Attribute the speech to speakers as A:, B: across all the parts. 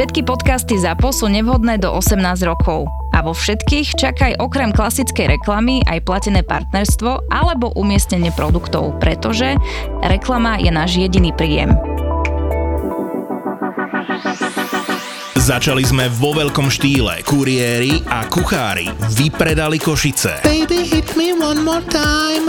A: Všetky podcasty ZAPO sú nevhodné do 18 rokov. A vo všetkých čakaj okrem klasickej reklamy aj platené partnerstvo alebo umiestnenie produktov, pretože reklama je náš jediný príjem.
B: Začali sme vo veľkom štýle. Kuriéri a kuchári vypredali Košice.
C: Baby, hit me one more time.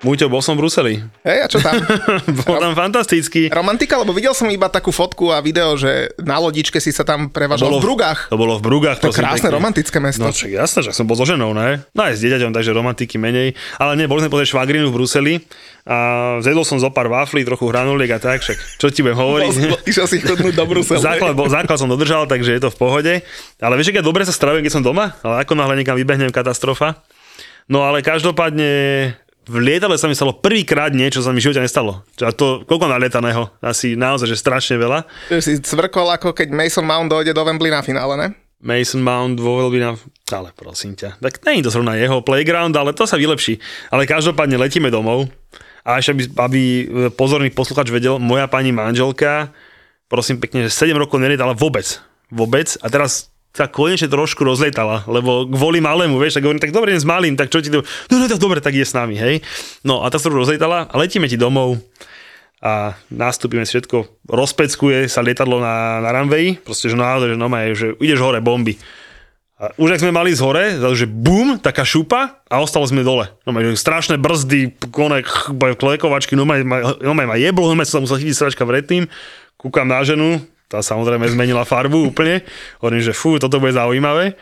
D: Múťo, bol som v Bruseli.
C: Hej, a čo tam?
D: bol tam fantastický.
C: Romantika, lebo videl som iba takú fotku a video, že na lodičke si sa tam prevažal v Brugách.
D: To bolo v Brugách.
C: To je krásne pekne. romantické mesto.
D: No však jasné, že som bol so ženou, ne? No aj s dieťaťom, takže romantiky menej. Ale nie, boli sme pozrieť švagrinu v Bruseli a zjedol som zo pár waflí, trochu hranuliek a tak, však čo ti budem hovoriť.
C: Išiel si chodnúť do Bruselu.
D: základ, bol, základ som dodržal, takže je to v pohode. Ale vieš, aké dobre sa stravujem, keď som doma, ale ako náhle niekam vybehnem katastrofa. No ale každopádne v lietadle sa mi stalo prvýkrát niečo, čo sa mi v živote nestalo. A to, koľko nalietaného? Asi naozaj, že strašne veľa.
C: Ty si cvrkol ako keď Mason Mount dojde do Wembley na finále, ne?
D: Mason Mount vo Wembley na... Ale prosím ťa. Tak není to zrovna jeho playground, ale to sa vylepší. Ale každopádne letíme domov. A ešte aby, aby pozorný posluchač vedel, moja pani manželka, prosím pekne, že 7 rokov nelietala vôbec. Vôbec. A teraz sa konečne trošku rozletala, lebo kvôli malému, vieš, tak hovorím, tak dobre, s malým, tak čo ti to, no, no tak dobre, tak je s nami, hej. No a tak sa trošku rozletala a letíme ti domov a nastúpime všetko, rozpeckuje sa lietadlo na, na runway, proste, že naozaj, že no že ideš hore, bomby. A už ak sme mali z hore, že bum, taká šupa a ostalo sme dole. No že strašné brzdy, konek, klekovačky, no ma, no ma jeblo, no sa musel chytiť sračka vretným, kúkam na ženu, tá samozrejme zmenila farbu úplne. Hovorím, že fú, toto bude zaujímavé.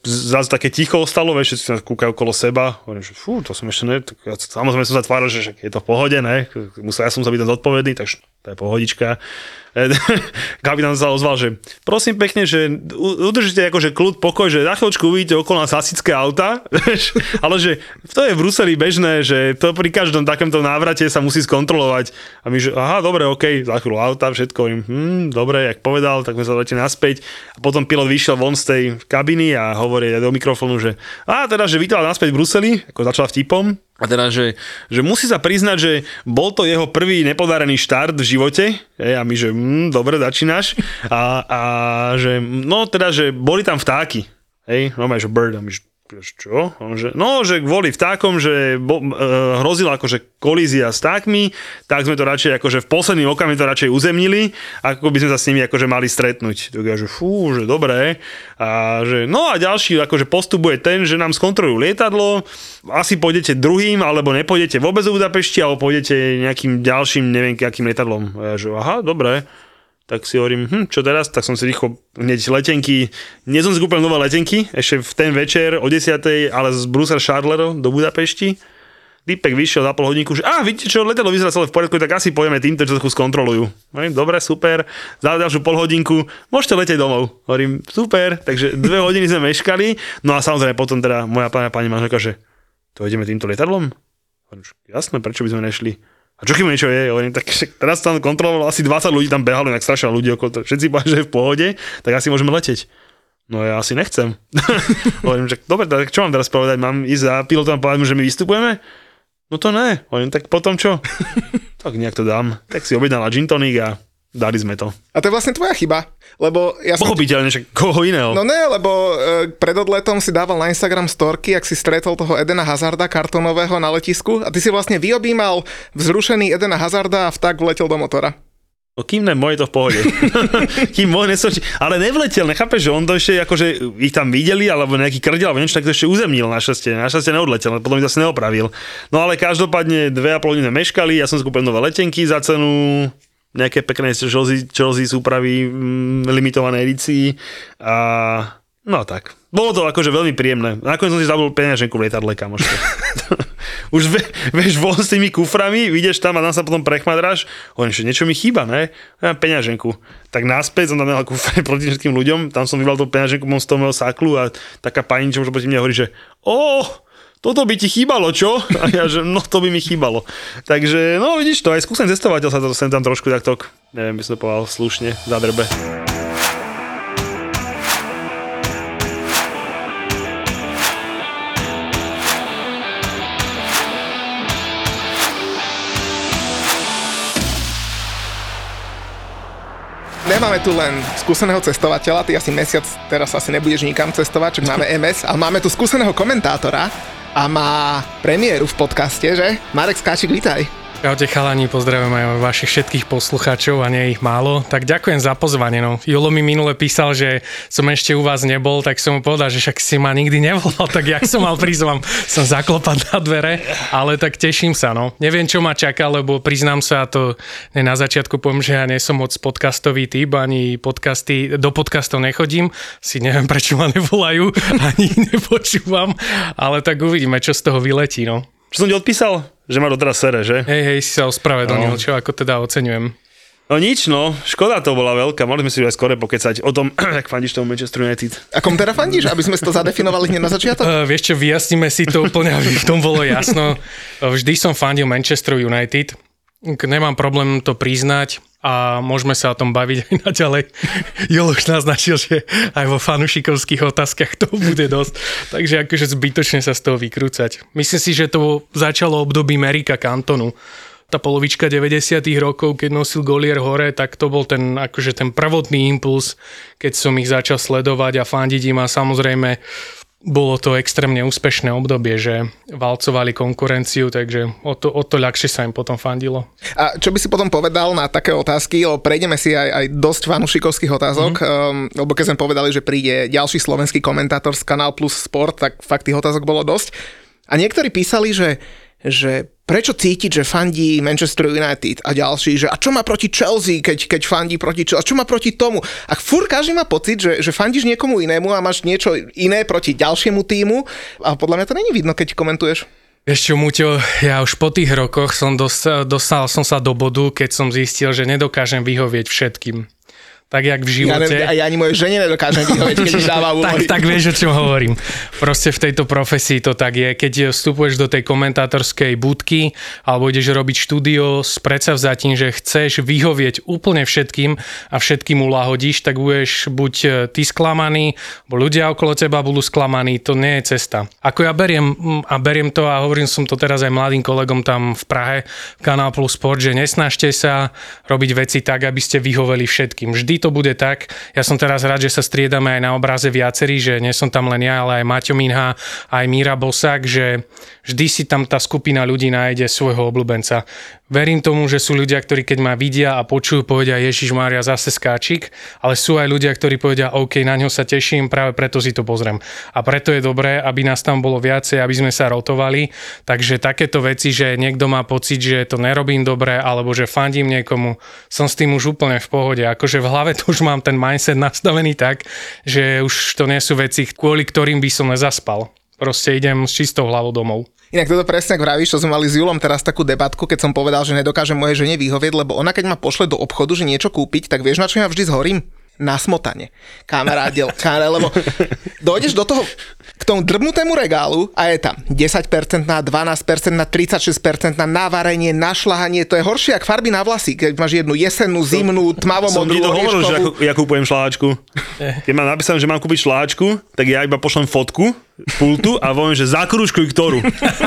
D: Zase také ticho ostalo, vieš, všetci sa kúkajú okolo seba. Hovorím, že fú, to som ešte ne... Tak ja, samozrejme som sa tváril, že je to v pohode, ne? Musel, ja som sa byť zodpovedný, takže to je pohodička. kapitán sa ozval, že prosím pekne, že udržite akože kľud, pokoj, že za chvíľočku uvidíte okolo nás hasické auta, ale že to je v Bruseli bežné, že to pri každom takomto návrate sa musí skontrolovať. A my, že aha, dobre, OK, za chvíľu auta, všetko, hm, dobre, jak povedal, tak sme sa leteli naspäť. A potom pilot vyšiel von z tej kabiny a hovorí do mikrofónu, že a teda, že vítal naspäť v Bruseli, ako začal vtipom, a teda, že, že musí sa priznať, že bol to jeho prvý nepodarený štart v živote. Hej, a my, že mm, dobre, začínaš. A, a že, no teda, že boli tam vtáky. Hej, no že bird. A my, že čo? Že, no, že kvôli vtákom, že bo, e, hrozila akože kolízia s vtákmi, tak sme to radšej akože v posledný okamih to radšej uzemnili, ako by sme sa s nimi akože mali stretnúť. Tak ja, že fú, že dobré. A že, no a ďalší akože postupuje ten, že nám skontrolujú lietadlo, asi pôjdete druhým, alebo nepôjdete vôbec do Budapešti, alebo pôjdete nejakým ďalším, neviem, akým lietadlom. A ja, že aha, dobré tak si hovorím, hm, čo teraz? Tak som si rýchlo hneď letenky, nie som si kúpil nové letenky, ešte v ten večer o 10. ale z Brusel Charlero do Budapešti. Typek vyšiel za pol hodinku, že a vidíte čo, letelo vyzerá celé v poriadku, tak asi pojeme týmto, čo trochu skontrolujú. Hovorím, dobre, super, za ďalšiu pol hodinku, môžete letieť domov. Hovorím, super, takže dve hodiny sme meškali, no a samozrejme potom teda moja pani, pani manželka, že to ideme týmto lietadlom? Hovorím, jasné, prečo by sme nešli? A čo kým niečo je? Hovorím, tak teraz tam kontroloval asi 20 ľudí, tam behali, tak strašne ľudí okolo, všetci povedali, že je v pohode, tak asi môžeme leteť. No ja asi nechcem. Hovorím, že dobre, tak čo mám teraz povedať? Mám ísť za pilotom a povedať mu, že my vystupujeme? No to ne. Hovorím, tak potom čo? tak nejak to dám. Tak si objednala gin tonic a dali sme to.
C: A to je vlastne tvoja chyba. Lebo ja som...
D: Pochopiteľne, koho iného.
C: No ne, lebo e, pred odletom si dával na Instagram storky, ak si stretol toho Edena Hazarda kartonového na letisku a ty si vlastne vyobímal vzrušený Edena Hazarda a vták vletel do motora.
D: No kým ne, moje to v pohode. kým môj nesočí. Ale nevletel, nechápeš, že on to ešte akože ich tam videli, alebo nejaký krdel, alebo niečo, tak to ešte uzemnil našťastie. Našťastie neodletel, potom ich zase neopravil. No ale každopádne dve a pol hodiny meškali, ja som si kúpil nové letenky za cenu nejaké pekné čozy, čozy súpravy mm, limitované edícii a No tak. Bolo to akože veľmi príjemné. Nakoniec som si zabudol peňaženku v lietadle, kamoško. Už ve, vieš von s tými kuframi, vidíš tam a tam sa potom prechmadráš. Hovorím, že niečo mi chýba, ne? Ja mám peňaženku. Tak náspäť som tam dal kufre proti všetkým ľuďom, tam som vybral tú peňaženku, mám z toho mojho saklu a taká pani, čo proti mne hovorí, že oh, toto by ti chýbalo, čo? A ja, že no to by mi chýbalo. Takže, no vidíš to, aj skúsený cestovateľ sa to sem tam trošku takto, neviem, by som to povedal slušne, zadrbe.
C: Nemáme tu len skúseného cestovateľa, ty asi mesiac teraz asi nebudeš nikam cestovať, čak máme MS, ale máme tu skúseného komentátora a má premiéru v podcaste, že? Marek Skáčik, vítaj.
E: Čaute chalani, pozdravujem aj vašich všetkých poslucháčov a nie ich málo. Tak ďakujem za pozvanie. No. Julo mi minule písal, že som ešte u vás nebol, tak som mu povedal, že však si ma nikdy nevolal, tak jak som mal prísť vám som zaklopať na dvere, ale tak teším sa. No. Neviem, čo ma čaká, lebo priznám sa, to ne, na začiatku poviem, že ja nie som moc podcastový typ, ani podcasty, do podcastov nechodím, si neviem, prečo ma nevolajú, ani nepočúvam, ale tak uvidíme, čo z toho vyletí. No.
D: Čo som ti odpísal? Že ma doteraz sere, že?
E: Hej, hej, si sa ospravedlnil, no. čo ako teda oceňujem.
D: No nič, no. Škoda to bola veľká. Mohli sme si aj skore pokecať o tom, ak fandíš tomu Manchester United.
C: A kom teda fandíš, aby sme si to zadefinovali hneď na začiatok?
E: Uh, vieš čo, vyjasníme si to úplne, aby v tom bolo jasno. Vždy som fandil Manchester United. Nemám problém to priznať a môžeme sa o tom baviť aj naďalej. Jolo už naznačil, že aj vo fanušikovských otázkach to bude dosť, takže akože zbytočne sa z toho vykrúcať. Myslím si, že to začalo období Merika Cantonu. Tá polovička 90 rokov, keď nosil Golier hore, tak to bol ten, akože ten prvotný impuls, keď som ich začal sledovať a fandiť im a samozrejme bolo to extrémne úspešné obdobie, že valcovali konkurenciu, takže o to, o to ľahšie sa im potom fandilo.
C: A čo by si potom povedal na také otázky, lebo prejdeme si aj, aj dosť fanušikovských otázok, mm-hmm. um, lebo keď sme povedali, že príde ďalší slovenský komentátor z Kanál Plus Sport, tak fakt tých otázok bolo dosť. A niektorí písali, že že prečo cítiť, že fandí Manchester United a ďalší, že a čo má proti Chelsea, keď, keď fandí proti Chelsea, a čo má proti tomu. A fur každý má pocit, že, že fandíš niekomu inému a máš niečo iné proti ďalšiemu týmu a podľa mňa to není vidno, keď komentuješ.
E: Ešte Muťo, ja už po tých rokoch som dostal, dostal som sa do bodu, keď som zistil, že nedokážem vyhovieť všetkým tak jak v živote.
C: Ja, ja ani moje žene nedokážem vyhovieť, keď dáva
E: tak, tak vieš, o čom hovorím. Proste v tejto profesii to tak je. Keď vstupuješ do tej komentátorskej budky alebo ideš robiť štúdio s predsavzatím, že chceš vyhovieť úplne všetkým a všetkým uláhodíš, tak budeš buď e, ty sklamaný, bo ľudia okolo teba budú sklamaní. To nie je cesta. Ako ja beriem a beriem to a hovorím som to teraz aj mladým kolegom tam v Prahe, v Kanál Plus Sport, že nesnažte sa robiť veci tak, aby ste vyhoveli všetkým. Vždy to bude tak. Ja som teraz rád, že sa striedame aj na obraze viacerí, že nie som tam len ja, ale aj Maťo Minha, aj Míra Bosák, že vždy si tam tá skupina ľudí nájde svojho obľúbenca. Verím tomu, že sú ľudia, ktorí keď ma vidia a počujú, povedia Ježiš Mária zase skáčik, ale sú aj ľudia, ktorí povedia OK, na ňo sa teším, práve preto si to pozriem. A preto je dobré, aby nás tam bolo viacej, aby sme sa rotovali. Takže takéto veci, že niekto má pocit, že to nerobím dobre, alebo že fandím niekomu, som s tým už úplne v pohode. Akože v hlave to už mám ten mindset nastavený tak, že už to nie sú veci, kvôli ktorým by som nezaspal. Proste idem s čistou hlavou domov.
C: Inak toto presne ak vravíš, čo sme mali s Julom teraz takú debatku, keď som povedal, že nedokážem moje žene vyhovieť, lebo ona keď ma pošle do obchodu, že niečo kúpiť, tak vieš, na čo ja vždy zhorím? na smotane. Kamarádel, kamarát, lebo dojdeš do toho, k tomu drbnutému regálu a je tam 10%, na 12%, na 36%, na navarenie, na šľahanie, to je horšie ako farby na vlasy, keď máš jednu jesennú, zimnú, tmavomodrú,
D: Som ti to hovoril, že ja, ja kúpujem šláčku. Keď mám napísané, že mám kúpiť šláčku, tak ja iba pošlem fotku pultu a poviem, že zakrúškuj ktorú.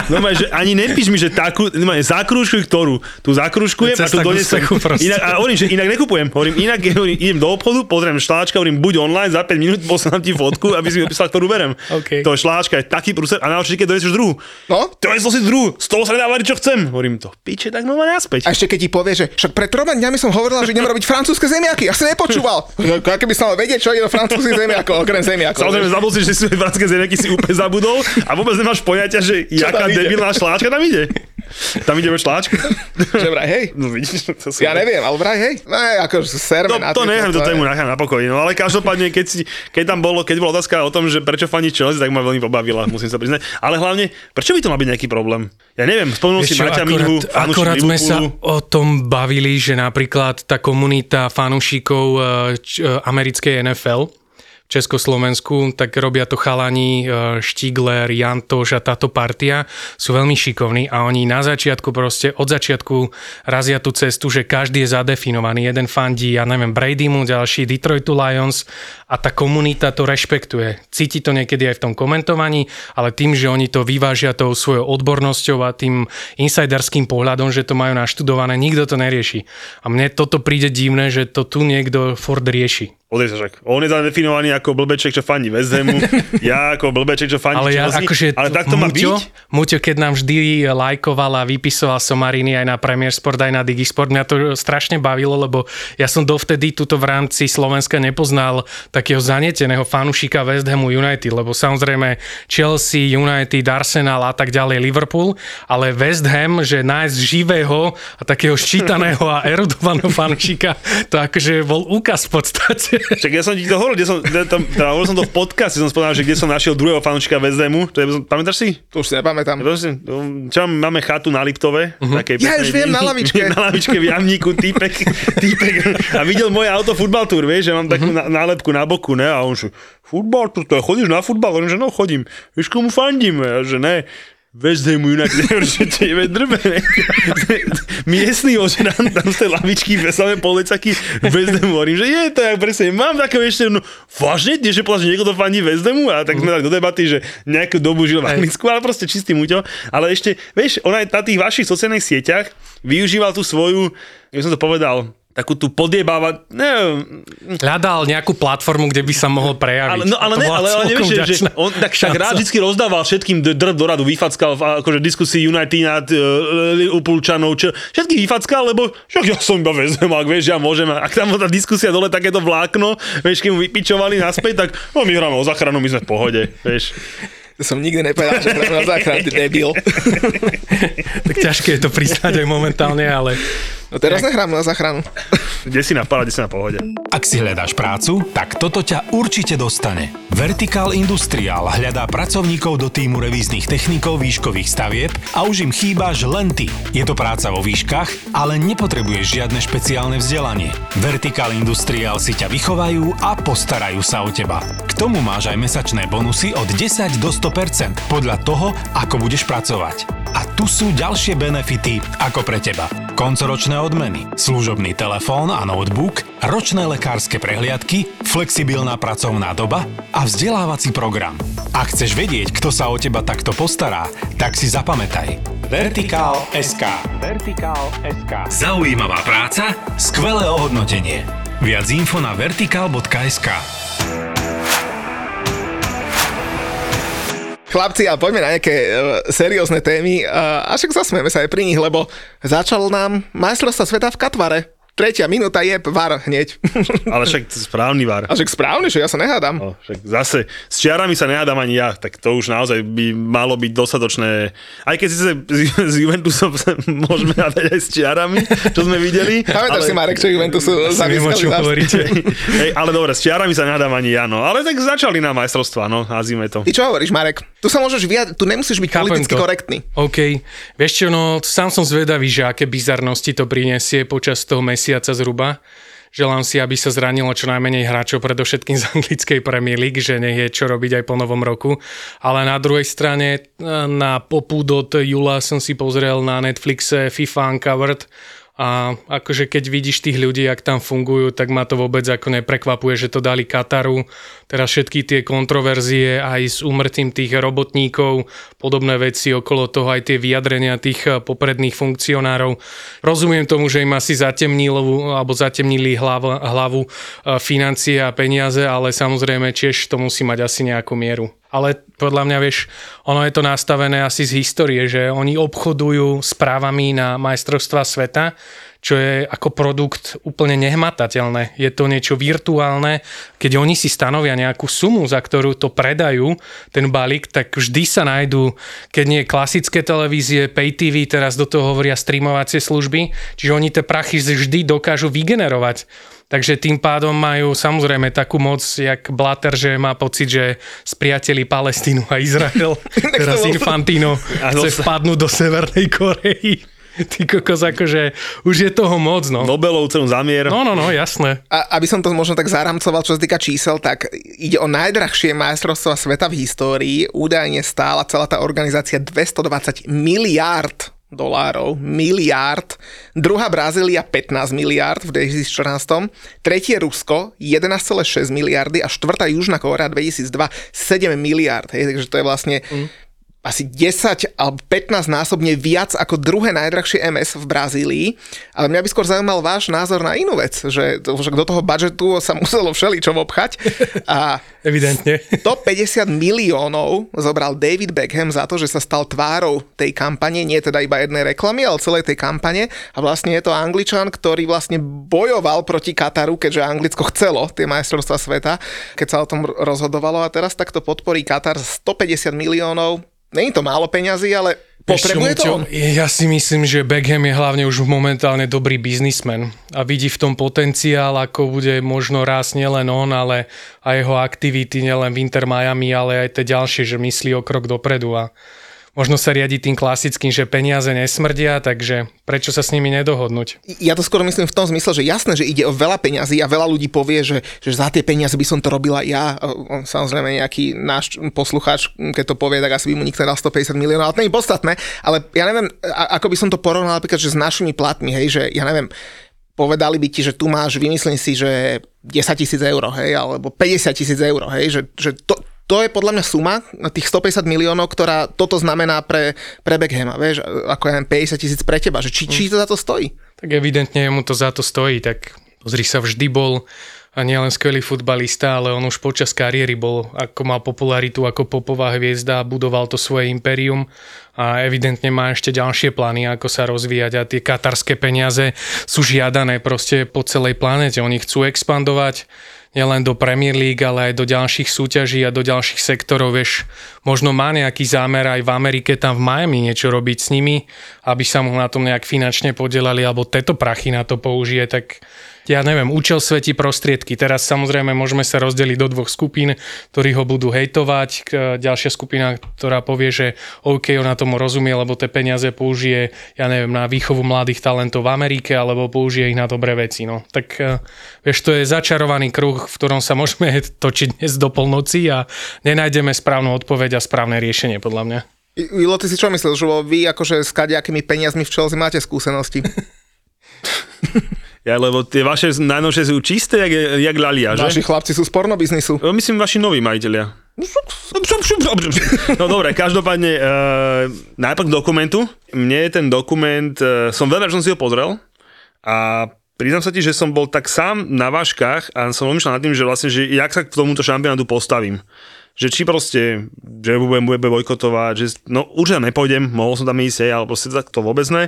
D: No že ani nepíš mi, že takú, no zakrúškuj ktorú. Tu zakrúškujem a tu donesem. Inak, a hovorím, že inak nekupujem. Hovorím, inak hovorím, idem do obchodu, pozriem šláčka, hovorím, buď online, za 5 minút poslám ti fotku, aby si mi opísal, ktorú berem.
E: Okay.
D: To šláčka je taký prúser a najlepšie, keď donesieš druhú.
C: No?
D: Donesol si druhú, z toho sa nedá variť, čo chcem. Hovorím to. Piče, tak no naspäť.
C: A ešte keď ti povie, že však pred troma dňami som hovorila, že idem robiť francúzske zemiaky, ja si nepočúval. Aké by som mal vedieť, čo je do francúzskych zemiakov, okrem zemiakov.
D: Samozrejme, zabudol si, že si francúzske zemiaky si úplne zabudol a vôbec nemáš poňatia, že čo jaká debilná šláčka tam ide. Tam ideme čláčku.
C: Že vraj, hej.
D: No vidíš, to sú...
C: Ja neviem, ale vraj, hej. No, ako serme
D: No,
C: na
D: to nechám, to tému nechám na pokoji, no ale každopádne, keď, si, keď tam bolo, keď bola otázka o tom, že prečo fani Chelsea, tak ma veľmi pobavila, musím sa priznať. Ale hlavne, prečo by to mal byť nejaký problém? Ja neviem, spomenul si
E: Vieš čo,
D: Maťa Minhu,
E: akorát, sme sa o tom bavili, že napríklad tá komunita fanúšikov eh, č- eh, americkej NFL Československu, tak robia to chalani eh, Štigler, Jantoš a táto partia sú veľmi šikovní a oni na začiatku proste od začiatku razia tú cestu, že každý je zadefinovaný. Jeden fandí, ja neviem, Bradymu, ďalší Detroitu Lions a tá komunita to rešpektuje. Cíti to niekedy aj v tom komentovaní, ale tým, že oni to vyvážia tou svojou odbornosťou a tým insiderským pohľadom, že to majú naštudované, nikto to nerieši. A mne toto príde divné, že to tu niekto Ford rieši.
D: Pozri sa však, on je zadefinovaný ako blbeček, čo fandí West Hamu, ja ako blbeček, čo fandí
E: Ale ja
D: Chelsea,
E: akože
D: ale tak to má
E: Muťo,
D: byť?
E: Muťo, keď nám vždy lajkoval a vypisoval somariny aj na Premier Sport, aj na Digisport, mňa to strašne bavilo, lebo ja som dovtedy tuto v rámci Slovenska nepoznal takého zaneteného fanúšika West Hamu United, lebo samozrejme Chelsea, United, Arsenal a tak ďalej, Liverpool, ale West Ham, že nájsť živého a takého ščítaného a erudovaného fanúšika, to akože bol úkaz v podstate.
D: Však ja som ti to hovoril, kde som, kde tam, teda hovoril som to v podcaste, som spomenul, že kde som našiel druhého fanúšika West Hamu, to je, pamätáš si?
C: To už si nepamätám.
D: Čo máme chatu na Liptove, uh-huh. takej
C: Ja už viem, na lavičke.
D: na lavičke v jamníku, týpek, týpek a videl moje auto futbal tour, vieš, že mám takú uh-huh. nálepku na boku, ne, a on že, futbal, to, to chodíš na futbal? Hovorím, že no, chodím. Vieš, komu fandím? A ja, že ne. West Ham United, že tebe drbe? Miestný ože nám tam z tej lavičky ve samé policaky West Ham hovorím, že je to ja presne, mám také ešte, no vážne, že povedal, že niekto to fandí West Hamu a tak sme tak do debaty, že nejakú dobu žil v Anglicku, ale proste čistý muťo, ale ešte, vieš, on aj na tých vašich sociálnych sieťach využíval tú svoju, jak som to povedal, takú tú podiebávať, neviem,
E: Hľadal nejakú platformu, kde by sa mohol prejaviť.
D: ale, no, ale, ne, ale, ale nevieš, že, že on tak však rád vždy rozdával všetkým drb do radu, vyfackal v akože diskusii United nad uh, čo, všetkých vyfackal, lebo však ja som iba vezmem, ak vieš, ja môžem. A Ak tam tá diskusia dole takéto vlákno, vieš, keď mu vypičovali naspäť, tak no, my hráme o záchranu, my sme v pohode, vieš.
C: To som nikdy nepovedal, že pre na záchranu, ty debil.
E: Tak ťažké je to priznať aj momentálne, ale
C: No teraz nehrám na záchranu.
D: Kde si na pále, kde si na pohode.
F: Ak si hľadáš prácu, tak toto ťa určite dostane. Vertical Industrial hľadá pracovníkov do týmu revíznych technikov výškových stavieb a už im chýbaš len ty. Je to práca vo výškach, ale nepotrebuješ žiadne špeciálne vzdelanie. Vertical Industrial si ťa vychovajú a postarajú sa o teba. K tomu máš aj mesačné bonusy od 10 do 100% podľa toho, ako budeš pracovať. A tu sú ďalšie benefity ako pre teba. Koncoročné odmeny, služobný telefón a notebook, ročné lekárske prehliadky, flexibilná pracovná doba a vzdelávací program. Ak chceš vedieť, kto sa o teba takto postará, tak si zapamätaj. Vertikál SK. Vertikál SK. Zaujímavá práca, skvelé ohodnotenie. Viac info na vertikál.sk.
C: Chlapci, ale poďme na nejaké uh, seriózne témy. Uh, a však zasmieme sa aj pri nich, lebo začal nám majstrovstva sveta v Katvare. Tretia minúta je var hneď.
D: Ale však správny var.
C: A však správne, že ja sa nehádam.
D: No, však zase s čiarami sa nehádam ani ja, tak to už naozaj by malo byť dostatočné. Aj keď síce z- z Juventusom sa môžeme hádať aj s čiarami, čo sme videli.
C: Pamätáš si, Marek, čo Juventusu
E: viem, o čom
C: zavieskali
E: hovoríte.
D: Hej, ale dobre, s čiarami sa nehádam ani ja, no. Ale tak začali na majstrovstva, no, nazvime to.
C: Ty čo hovoríš, Marek? Tu sa môžeš vyjadriť, tu nemusíš byť
E: Chápem
C: politicky
E: to.
C: korektný.
E: OK. Vieš čo, no sám som zvedavý, že aké bizarnosti to prinesie počas toho mesiaca zhruba. Želám si, aby sa zranilo čo najmenej hráčov, predovšetkým z anglickej Premier League, že nech je čo robiť aj po novom roku. Ale na druhej strane, na popud od júla som si pozrel na Netflixe FIFA Uncovered a akože keď vidíš tých ľudí, ak tam fungujú, tak ma to vôbec ako neprekvapuje, že to dali Kataru. Teraz všetky tie kontroverzie aj s úmrtím tých robotníkov, podobné veci okolo toho, aj tie vyjadrenia tých eh, popredných funkcionárov. Rozumiem tomu, že im asi zatemnili, alebo zatemnili hlavu, hlavu eh, financie a peniaze, ale samozrejme tiež to musí mať asi nejakú mieru. Ale podľa mňa, vieš, ono je to nastavené asi z histórie, že oni obchodujú s právami na majstrovstva sveta, čo je ako produkt úplne nehmatateľné. Je to niečo virtuálne. Keď oni si stanovia nejakú sumu, za ktorú to predajú, ten balík, tak vždy sa nájdú, keď nie klasické televízie, pay TV, teraz do toho hovoria streamovacie služby, čiže oni tie prachy vždy dokážu vygenerovať. Takže tým pádom majú samozrejme takú moc, jak Blatter, že má pocit, že spriateli Palestínu a Izrael. Teraz Infantino chce vpadnúť do Severnej Korei. Ty kokos, akože už je toho moc, no.
D: Nobelov cenu zamier.
E: No, no, no, jasné.
C: A aby som to možno tak zaramcoval, čo sa týka čísel, tak ide o najdrahšie majstrovstva sveta v histórii. Údajne stála celá tá organizácia 220 miliárd dolárov, miliárd. Druhá Brazília 15 miliárd v 2014. Tretie Rusko 11,6 miliardy a štvrtá Južná Kórea 2002 7 miliárd. Hej, takže to je vlastne mm asi 10 alebo 15 násobne viac ako druhé najdrahšie MS v Brazílii. Ale mňa by skôr zaujímal váš názor na inú vec, že, že do toho budžetu sa muselo všeličo obchať. A
E: Evidentne.
C: 150 miliónov zobral David Beckham za to, že sa stal tvárou tej kampane, nie teda iba jednej reklamy, ale celej tej kampane. A vlastne je to Angličan, ktorý vlastne bojoval proti Kataru, keďže Anglicko chcelo tie majstrovstvá sveta, keď sa o tom rozhodovalo a teraz takto podporí Katar 150 miliónov Není to málo peňazí, ale potrebuje to on?
E: Ja si myslím, že Beckham je hlavne už momentálne dobrý biznismen a vidí v tom potenciál, ako bude možno rásť nielen on, ale aj jeho aktivity nielen v Inter Miami, ale aj tie ďalšie, že myslí o krok dopredu a možno sa riadi tým klasickým, že peniaze nesmrdia, takže prečo sa s nimi nedohodnúť?
C: Ja to skoro myslím v tom zmysle, že jasné, že ide o veľa peňazí a veľa ľudí povie, že, že za tie peniaze by som to robila ja. Samozrejme nejaký náš poslucháč, keď to povie, tak asi by mu nikto dal 150 miliónov, ale to nie je podstatné. Ale ja neviem, ako by som to porovnal napríklad, že s našimi platmi, hej, že ja neviem, povedali by ti, že tu máš, vymyslím si, že 10 tisíc eur, hej, alebo 50 tisíc eur, hej, že, že to, to je podľa mňa suma, tých 150 miliónov, ktorá toto znamená pre, pre Beckhama, vieš, ako ja 50 tisíc pre teba, že či, či to za to stojí?
E: Tak evidentne mu to za to stojí, tak pozri sa, vždy bol a nielen skvelý futbalista, ale on už počas kariéry bol, ako mal popularitu ako popová hviezda, budoval to svoje imperium a evidentne má ešte ďalšie plány, ako sa rozvíjať a tie katarské peniaze sú žiadané proste po celej planete. Oni chcú expandovať, nielen do Premier League, ale aj do ďalších súťaží a do ďalších sektorov, vieš, možno má nejaký zámer aj v Amerike tam v Miami niečo robiť s nimi, aby sa mu na tom nejak finančne podielali, alebo tieto prachy na to použije, tak ja neviem, účel svetí prostriedky. Teraz samozrejme môžeme sa rozdeliť do dvoch skupín, ktorí ho budú hejtovať. Ďalšia skupina, ktorá povie, že OK, ona tomu rozumie, lebo tie peniaze použije, ja neviem, na výchovu mladých talentov v Amerike, alebo použije ich na dobré veci. No. Tak e, vieš, to je začarovaný kruh, v ktorom sa môžeme točiť dnes do polnoci a nenájdeme správnu odpoveď a správne riešenie, podľa mňa.
C: Ilo, ty si čo myslel, že vy akože s kadejakými peniazmi v Chelsea máte skúsenosti?
D: Ja, lebo tie vaše najnovšie sú čisté, jak, jak lalia, že?
C: Vaši chlapci sú z pornobiznisu.
D: Myslím, vaši noví majiteľia. No dobre, každopádne, uh, najprv k dokumentu. Mne ten dokument, uh, som veľa, že som si ho pozrel a priznám sa ti, že som bol tak sám na váškach a som omýšľal nad tým, že vlastne, že jak sa k tomuto šampionátu postavím že či proste, že budem, budem bojkotovať, že no určite nepôjdem, mohol som tam ísť, ale proste tak to vôbec ne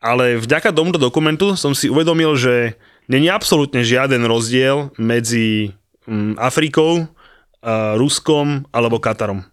D: ale vďaka tomuto dokumentu som si uvedomil, že není absolútne žiaden rozdiel medzi mm, Afrikou, Ruskom alebo Katarom.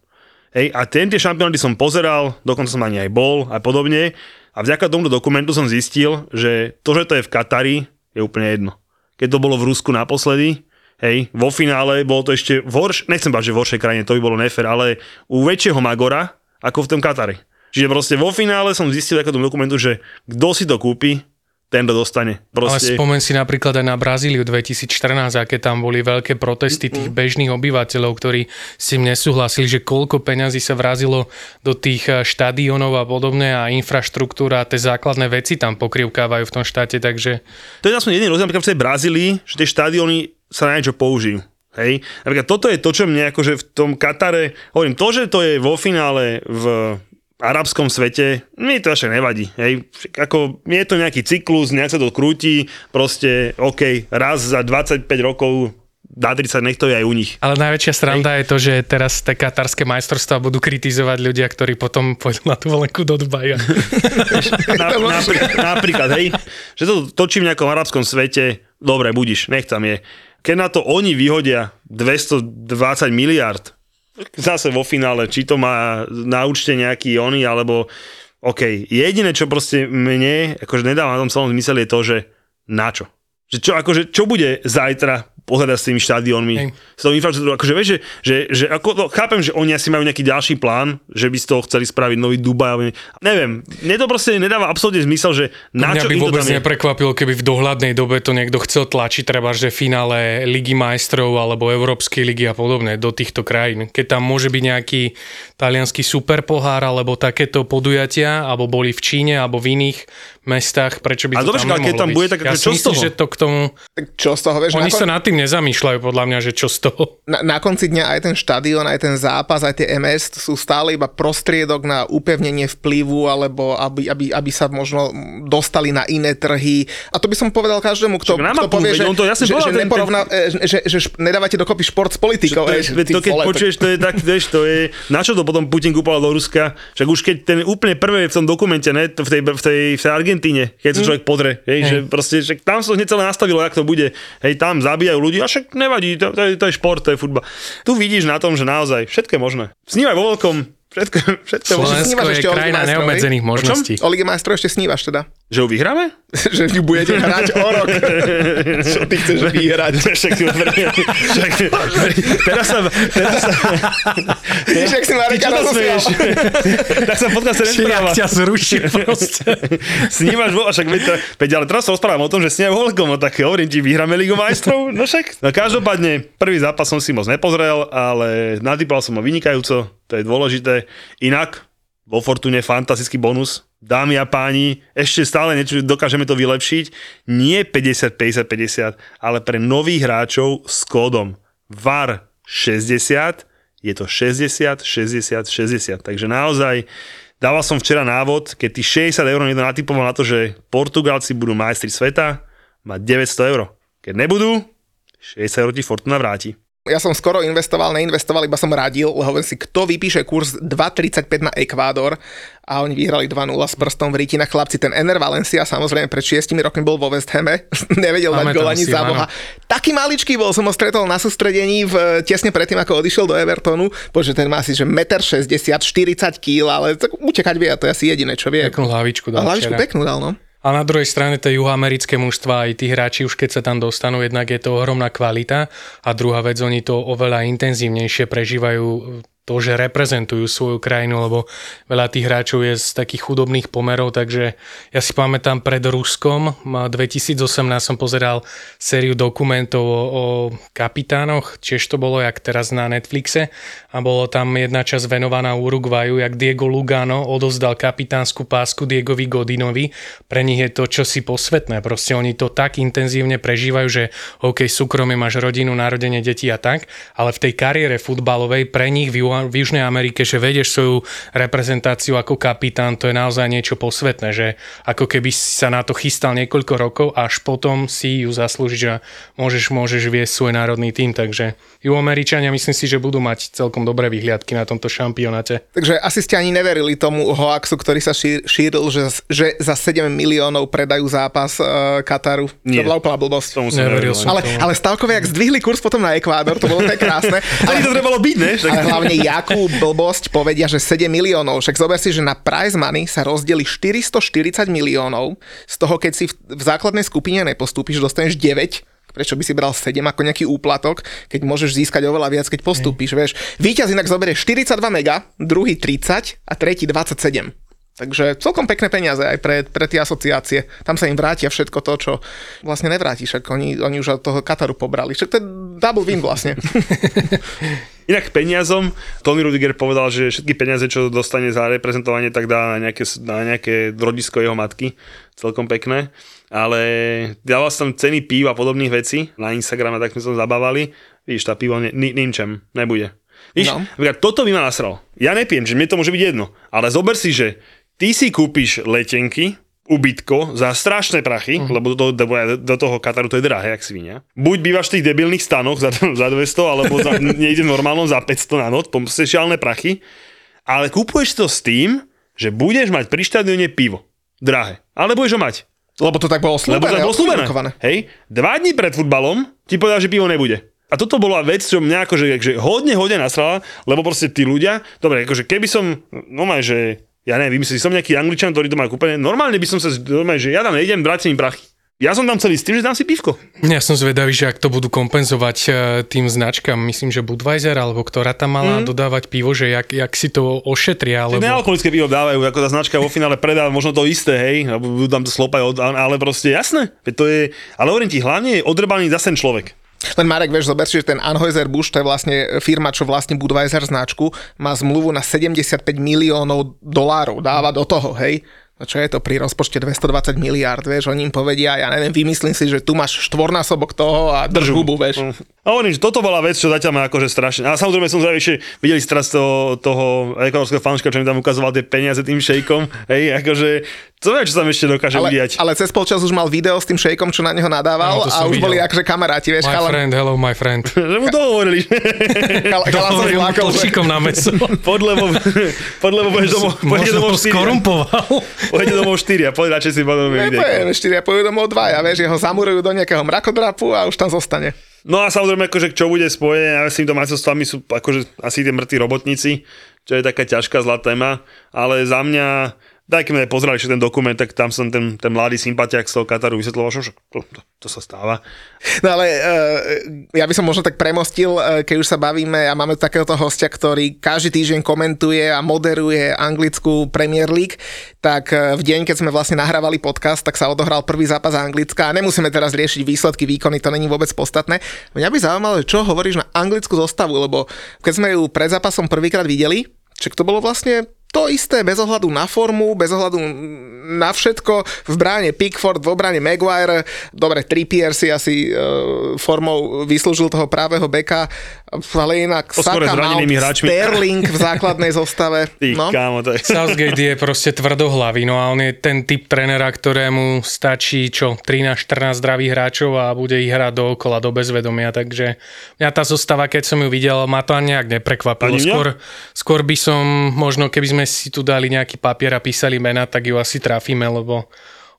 D: Hej, a ten tie šampionáty som pozeral, dokonca som ani aj bol a podobne. A vďaka tomuto dokumentu som zistil, že to, že to je v Katari, je úplne jedno. Keď to bolo v Rusku naposledy, hej, vo finále bolo to ešte v horš, nechcem bať, že v horšej krajine, to by bolo nefer, ale u väčšieho Magora ako v tom Katari. Čiže proste vo finále som zistil ako tom dokumentu, že kto si to kúpi, ten to dostane.
E: Proste... Ale spomen si napríklad aj na Brazíliu 2014, aké tam boli veľké protesty tých bežných obyvateľov, ktorí si nesúhlasili, že koľko peňazí sa vrazilo do tých eh, štadionov a podobne a infraštruktúra a tie základné veci tam pokrivkávajú v tom štáte, takže...
D: To je aspoň jediný rozdiel napríklad v tej Brazílii, že tie štadióny sa na niečo použijú. Hej. Napríklad toto je to, čo mne akože v tom Katare, hovorím, to, že to je vo finále v arabskom svete, mi to ešte nevadí. Hej. Ako, je to nejaký cyklus, nejak sa to krúti, proste OK, raz za 25 rokov dá 30, nech to je aj u nich.
E: Ale najväčšia sranda je to, že teraz tie katarské majstrovstvá budú kritizovať ľudia, ktorí potom pôjdu na tú volenku do Dubaja.
D: Na, napríklad, napríklad, hej, že to točím v nejakom arabskom svete, dobre, budiš, nech tam je. Keď na to oni vyhodia 220 miliard, zase vo finále, či to má na účte nejaký oni, alebo OK, jediné, čo proste mne akože nedáva na tom celom zmysel je to, že na čo? Že čo, akože, čo bude zajtra pohľadať s tými štadiónmi,
E: Hej.
D: s tou infraštruktúrou. Akože vieš, že, že, že ako, no, chápem, že oni asi majú nejaký ďalší plán, že by z toho chceli spraviť nový Dubaj. ale Neviem, mne to proste nedáva absolútne zmysel, že na
E: Mňa
D: čo
E: by
D: im to
E: vôbec
D: tam je.
E: neprekvapilo, keby v dohľadnej dobe to niekto chcel tlačiť, treba, že finále Ligy majstrov alebo Európskej ligy a podobne do týchto krajín. Keď tam môže byť nejaký talianský superpohár alebo takéto podujatia, alebo boli v Číne alebo v iných mestách, prečo by
D: A
E: to
D: dobre,
E: tam
D: ale keď tam
E: byť?
D: bude, tak
E: ja
D: akože
E: si
D: čo z
E: myslím, že to k tomu...
C: Tak čo z toho, vieš,
E: Oni
C: nakon-
E: sa nad tým nezamýšľajú, podľa mňa, že čo z toho.
C: na, na konci dňa aj ten štadión, aj ten zápas, aj tie MS sú stále iba prostriedok na upevnenie vplyvu, alebo aby, aby, aby sa možno dostali na iné trhy. A to by som povedal každému, kto,
D: Však na
C: kto
D: mapu,
C: povie, že,
D: on to jasne
C: že, že,
D: ten-
C: neporovná, e, že, že, že nedávate dokopy šport s politikou.
D: To, je, to keď
C: vole, to-
D: počuješ, to je tak, vieš, to je, na čo to potom Putin kúpoval do Ruska, však už keď ten úplne prvé v tom dokumente, ne, to v tej, v tej, v tej Argentíne, keď sa človek podre, hej, že proste, že tam sa to hneď celé nastavilo, jak to bude, hej, tam zabíjajú ľudí, a však nevadí, to, to, to je šport, to je futbal. Tu vidíš na tom, že naozaj všetko je možné. Snívaj vo veľkom, všetko, všetko.
C: Slovensko- snívaš
E: je
C: ešte
E: krajina neobmedzených možností.
C: O Lige majstrov ešte snívaš teda?
D: Že ju vyhráme?
C: že vy budete hrať o rok. Čo ty chceš vyhrať?
D: Však, však, teraz sa, teraz sa,
C: Víš, jak si rozosiel?
D: smeješ? tak sa v podcaste
E: Či jak
D: nerozpráva.
E: ťa zruší proste.
D: Snímaš vo, však veď, ale teraz sa rozprávam o tom, že snímam veľkom, no tak hovorím ti, vyhráme Ligu majstrov, no však. No každopádne, prvý zápas som si moc nepozrel, ale natypal som ho vynikajúco, to je dôležité. Inak, vo Fortune fantastický bonus. Dámy a páni, ešte stále niečo dokážeme to vylepšiť. Nie 50, 50, 50, ale pre nových hráčov s kódom VAR 60 je to 60, 60, 60. Takže naozaj dával som včera návod, keď tých 60 eur niekto natypoval na to, že Portugálci budú majstri sveta, má 900 eur. Keď nebudú, 60 eur ti Fortuna vráti.
C: Ja som skoro investoval, neinvestoval, iba som radil, hovorím si, kto vypíše kurz 2,35 na Ekvádor a oni vyhrali 2-0 s prstom v ríti na chlapci. Ten Ener Valencia, samozrejme pred 6 rokmi bol vo West Hame, nevedel dať
E: Pamätám
C: gol ani za boha. Taký maličký bol, som ho stretol na sústredení v, tesne predtým, ako odišiel do Evertonu. Bože, ten má asi, že 1,60 m, 40 kg, ale tak utekať vie a to je asi jediné, čo vie.
E: Peknú hlavičku dal
C: hlavičku
E: včera.
C: peknú dal, no.
E: A na druhej strane tie juhoamerické mužstva, aj tí hráči už keď sa tam dostanú, jednak je to ohromná kvalita. A druhá vec, oni to oveľa intenzívnejšie prežívajú to, že reprezentujú svoju krajinu, lebo veľa tých hráčov je z takých chudobných pomerov, takže ja si pamätám pred Ruskom, ma 2018 som pozeral sériu dokumentov o, o kapitánoch, tiež to bolo jak teraz na Netflixe a bolo tam jedna časť venovaná Uruguaju, jak Diego Lugano odozdal kapitánsku pásku Diegovi Godinovi. Pre nich je to čosi posvetné, proste oni to tak intenzívne prežívajú, že OK, súkromie máš rodinu, narodenie detí a tak, ale v tej kariére futbalovej pre nich v, v Južnej Amerike, že vedieš svoju reprezentáciu ako kapitán, to je naozaj niečo posvetné, že ako keby si sa na to chystal niekoľko rokov, až potom si ju zaslúžiť, že môžeš, môžeš viesť svoj národný tým, takže Juhoameričania myslím si, že budú mať celkom dobré vyhliadky na tomto šampionáte.
C: Takže asi ste ani neverili tomu hoaxu, ktorý sa šír, šíril, že, že za 7 miliónov predajú zápas uh, Kataru.
D: Nie.
C: To bola úplná blbosť.
D: Tomu som
E: Neveril
D: neveril.
E: som.
C: Ale, ale stavkové, jak zdvihli kurz potom na Ekvádor, to bolo tak krásne.
D: Ale to trebalo byť, ne?
C: Ale hlavne jakú blbosť povedia, že 7 miliónov. Však zober si, že na prize money sa rozdeli 440 miliónov. Z toho, keď si v, v základnej skupine nepostúpiš, dostaneš 9 prečo by si bral 7 ako nejaký úplatok, keď môžeš získať oveľa viac, keď postúpiš, vieš. Víťaz inak zoberie 42 mega, druhý 30 a tretí 27. Takže celkom pekné peniaze aj pre, pre tie asociácie. Tam sa im vrátia všetko to, čo vlastne nevrátiš, ak oni, oni už od toho Kataru pobrali. Však to je double win vlastne.
D: Inak peniazom, Tony Rudiger povedal, že všetky peniaze, čo dostane za reprezentovanie, tak dá na nejaké, na nejaké rodisko jeho matky. Celkom pekné. Ale dával som ceny pív a podobných vecí na Instagram a tak sme sa zabávali. Vidíš, tá pivo ne, ni, ničem, nebude. Víš,
C: no.
D: toto by ma nasral. Ja nepijem, že mne to môže byť jedno. Ale zober si, že ty si kúpiš letenky ubytko za strašné prachy, uh-huh. lebo do, do, do toho Kataru to je drahé, jak svinia. Buď bývaš v tých debilných stanoch za, za 200, alebo za, niekde v normálnom za 500 na noc, pomste šialné prachy, ale kúpuješ to s tým, že budeš mať pri štadióne pivo. Drahé. Ale budeš ho mať.
C: Lebo to tak bolo slúbené.
D: Lebo to bolo slúbené. Hej, dva dní pred futbalom ti povedal, že pivo nebude. A toto bola vec, čo mňa akože, že hodne, hodne nasrala, lebo proste tí ľudia, dobre, akože keby som, no maj, že ja neviem, vymyslel som nejaký angličan, ktorý to má kúpené, normálne by som sa, normálne, že ja tam nejdem, vrátim prachy. Ja som tam celý s tým, že dám si pivko.
E: Ja som zvedavý, že ak to budú kompenzovať e, tým značkám, myslím, že Budweiser, alebo ktorá tam mala mm. dodávať pivo, že jak, jak si to ošetria. Alebo...
D: Nealkoholické pivo dávajú, ako tá značka vo finále predá možno to isté, hej, alebo budú tam to slopať, ale proste jasné, to je, ale hovorím ti, hlavne je odrbaný zase človek.
C: Len Marek, vieš, zober si, že ten Anheuser-Busch, to je vlastne firma, čo vlastne Budweiser značku, má zmluvu na 75 miliónov dolárov, dáva do toho, hej. No čo je to pri rozpočte 220 miliard, vieš, oni im povedia, ja neviem, vymyslím si, že tu máš štvornásobok toho a drž hubu, vieš. Mm.
D: A že toto bola vec, čo zatiaľ má akože strašne. A samozrejme som že videli ste teraz toho, toho ekonomického fanška, čo mi tam ukazoval tie peniaze tým šejkom, hej, akože co vie, čo tam ešte dokáže
C: ale,
D: udiať.
C: Ale cez polčas už mal video s tým šejkom, čo na neho nadával no, a už videl. boli akože kamaráti, vieš.
E: My chalan... friend, hello my friend.
D: že mu to hovorili.
E: Chal, sa na meso.
D: Podľa podľa budeš domov, pôjde domov 4.
E: skorumpoval.
D: Pôjde domov 4 a poď radšej si potom video.
C: Ne, 4 a pôjde domov 2 a vieš, jeho zamurujú do nejakého mrakodrapu a už tam zostane.
D: No a samozrejme, akože čo bude spojené ja s týmto majstrovstvami sú akože asi tí mŕtvi robotníci, čo je taká ťažká zlá téma, ale za mňa Daj, keď sme pozerali ten dokument, tak tam som ten, ten mladý sympatiak z toho Kataru vysvetloval, že to, to, to sa stáva.
C: No ale uh, ja by som možno tak premostil, uh, keď už sa bavíme a máme takéhoto hostia, ktorý každý týždeň komentuje a moderuje anglickú Premier League, tak uh, v deň, keď sme vlastne nahrávali podcast, tak sa odohral prvý zápas Anglicka a nemusíme teraz riešiť výsledky, výkony, to není vôbec podstatné. Mňa by zaujímalo, čo hovoríš na anglickú zostavu, lebo keď sme ju pred zápasom prvýkrát videli, Čiže to bolo vlastne to isté bez ohľadu na formu, bez ohľadu na všetko. V bráne Pickford, v obrane Maguire, dobre, Trippier si asi uh, formou vyslúžil toho právého beka, ale inak Saka, Mount, Sterling v základnej zostave.
D: Ty, no? kámo, to je.
E: Southgate je proste tvrdohlavý, no a on je ten typ trenera, ktorému stačí čo, 13-14 zdravých hráčov a bude ich hrať dookola, do bezvedomia, takže mňa tá zostava, keď som ju videl, ma to ani nejak neprekvapilo. Skôr, skôr by som, možno keby sme si tu dali nejaký papier a písali mena, tak ju asi trafíme, lebo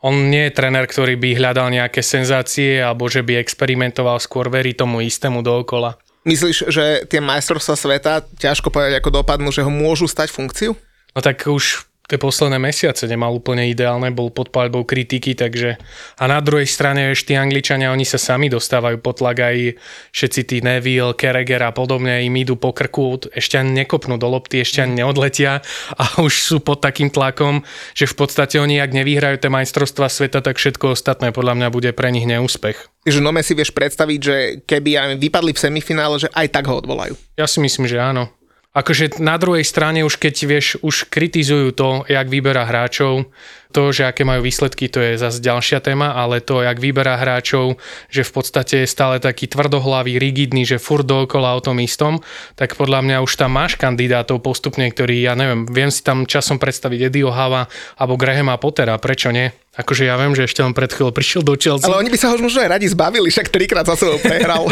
E: on nie je trener, ktorý by hľadal nejaké senzácie alebo že by experimentoval, skôr verí tomu istému dookola.
C: Myslíš, že tie majstrovstvá sveta, ťažko povedať, ako dopadnú, že ho môžu stať funkciu?
E: No tak už tie posledné mesiace nemal úplne ideálne, bol pod palbou kritiky, takže a na druhej strane ešte tí Angličania, oni sa sami dostávajú pod tlak aj všetci tí Neville, Kereger a podobne, im idú po krku, ešte ani nekopnú do lopty, ešte ani neodletia a už sú pod takým tlakom, že v podstate oni, ak nevyhrajú tie majstrovstvá sveta, tak všetko ostatné podľa mňa bude pre nich neúspech.
C: Že Nome si vieš predstaviť, že keby aj vypadli v semifinále, že aj tak ho odvolajú.
E: Ja si myslím, že áno. Akože na druhej strane už keď vieš, už kritizujú to, jak vyberá hráčov, to, že aké majú výsledky, to je zase ďalšia téma, ale to, jak vyberá hráčov, že v podstate je stále taký tvrdohlavý, rigidný, že furt dookola o tom istom, tak podľa mňa už tam máš kandidátov postupne, ktorí, ja neviem, viem si tam časom predstaviť Eddieho Hava alebo Grahama Pottera, prečo nie? Akože ja viem, že ešte len pred chvíľou prišiel do Chelsea.
C: Ale oni by sa ho možno aj radi zbavili, však trikrát za sebou prehral.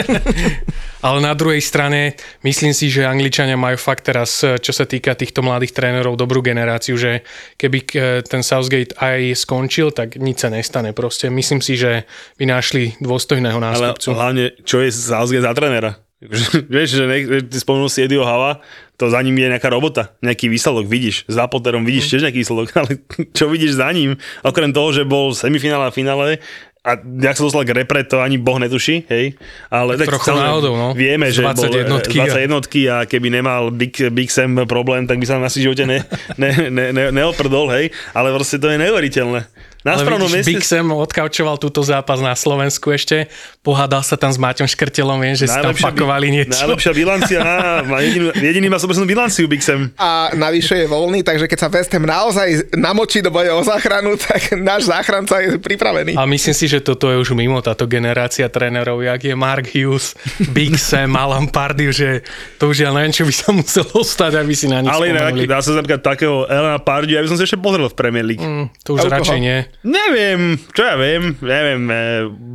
E: Ale na druhej strane, myslím si, že Angličania majú fakt teraz, čo sa týka týchto mladých trénerov, dobrú generáciu, že keby ten Southgate aj skončil, tak nič sa nestane. Proste myslím si, že by našli dôstojného nástupcu.
D: Ale hlavne, čo je Southgate za trénera? Vieš, že, ne, ty spomenul si Eddieho Hava, to za ním je nejaká robota, nejaký výsledok vidíš. Za Potterom vidíš mm. tiež nejaký výsledok, ale čo vidíš za ním? Okrem toho, že bol semifinále a finále, a jak sa dostal k repre, to ani Boh netuší, hej. Ale
E: tak, tak náhodou, no.
D: vieme, že 20 bol jednotky 20 jednotky a keby nemal Big, Big Sam problém, tak by sa na si živote ne, ne, ne, ne, neoprdol, hej. Ale proste to je neuveriteľné.
E: Na správnom mieste... Big Sam odkaučoval túto zápas na Slovensku ešte, pohádal sa tam s Maťom Škrtelom, viem, že si tam pakovali niečo.
D: Najlepšia bilancia, na, jedinú, jediný má sobernú bilanciu Big Sam.
C: A navyše je voľný, takže keď sa West Ham naozaj namočí do boja o záchranu, tak náš záchranca je pripravený.
E: A myslím si, že toto je už mimo táto generácia trénerov, jak je Mark Hughes, Big Sam, Alan Pardew, že to už ja neviem, čo by sa muselo stať, aby si na nich
D: Ale inak, dá sa napríklad takého Elena Pardew, ja by som si ešte pozrel v Premier League. Mm,
E: to už radšej nie.
D: Neviem, čo ja viem, neviem, e,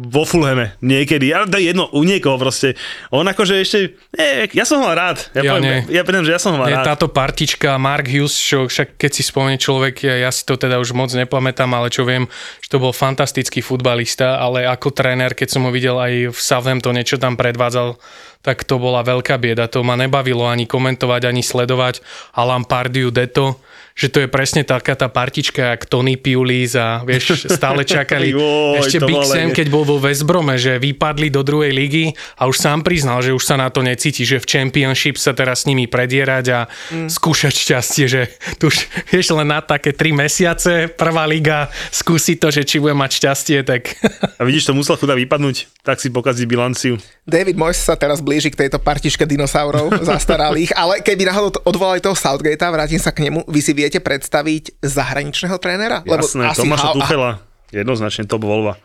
D: vo Fulhame niekedy, ale to je jedno, u niekoho proste. On akože ešte, nie, ja som ho rád. Ja,
E: Ja
D: poviem,
E: nie.
D: ja poviem, že ja som ho
E: Nie,
D: rád.
E: táto partička, Mark Hughes, čo však keď si spomenie človek, ja, ja si to teda už moc nepamätám, ale čo viem, že to bol fantastický futbalista, ale ako tréner, keď som ho videl aj v Southamptone, čo tam predvádzal, tak to bola veľká bieda. To ma nebavilo ani komentovať, ani sledovať. A Lampardiu, Deto, že to je presne taká tá partička, jak Tony Pulis a vieš, stále čakali.
D: Joj,
E: Ešte Big Sam, keď bol vo West Brome, že vypadli do druhej ligy a už sám priznal, že už sa na to necíti, že v Championship sa teraz s nimi predierať a mm. skúšať šťastie, že tu už vieš len na také 3 mesiace, prvá liga, skúsi to, že či bude mať šťastie, tak
D: A vidíš, to musel chuda vypadnúť, tak si pokazí bilanciu.
C: David Moyes sa teraz blíži k tejto partičke dinosaurov zastaralých, ale keby náhodou odvolali toho Southgatea, vrátim sa k nemu, vy si viete predstaviť zahraničného trénera?
D: Jasné, Tomáša
C: Hau-
D: Tuchela, jednoznačne top voľba.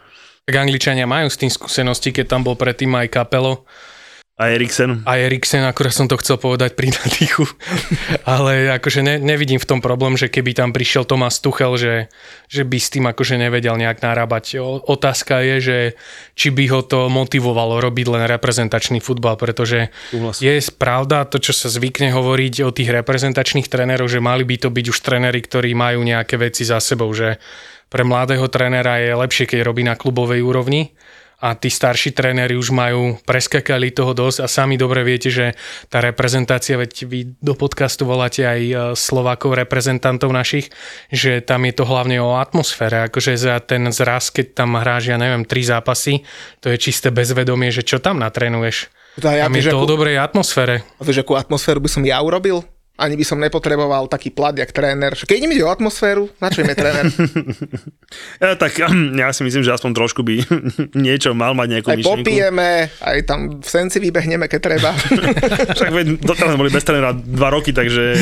E: tak Angličania majú s tým skúsenosti, keď tam bol predtým aj Kapelo
D: A Eriksen.
E: a Eriksen, akurát som to chcel povedať pri Nadichu, ale akože ne, nevidím v tom problém, že keby tam prišiel Tomás Tuchel, že, že by s tým akože nevedel nejak narábať. O, otázka je, že či by ho to motivovalo robiť len reprezentačný futbal, pretože
D: Súhlas.
E: je pravda to, čo sa zvykne hovoriť o tých reprezentačných tréneroch, že mali by to byť už tréneri, ktorí majú nejaké veci za sebou, že pre mladého trénera je lepšie, keď robí na klubovej úrovni a tí starší tréneri už majú, preskakali toho dosť a sami dobre viete, že tá reprezentácia, veď vy do podcastu voláte aj e, Slovákov, reprezentantov našich, že tam je to hlavne o atmosfére, akože za ten zraz, keď tam hráš, ja neviem, tri zápasy, to je čisté bezvedomie, že čo tam natrénuješ.
C: To
E: Tam je to o dobrej atmosfére.
C: vieš, akú atmosféru by som ja urobil? Ani by som nepotreboval taký plat, jak tréner. Keď im ide o atmosféru, na čo im je tréner?
D: Ja, tak ja si myslím, že aspoň trošku by niečo mal mať nejakú
C: Aj
D: myšlienku.
C: popijeme, aj tam v senci vybehneme, keď treba.
D: Však veď, doteraz boli bez trénera dva roky, takže,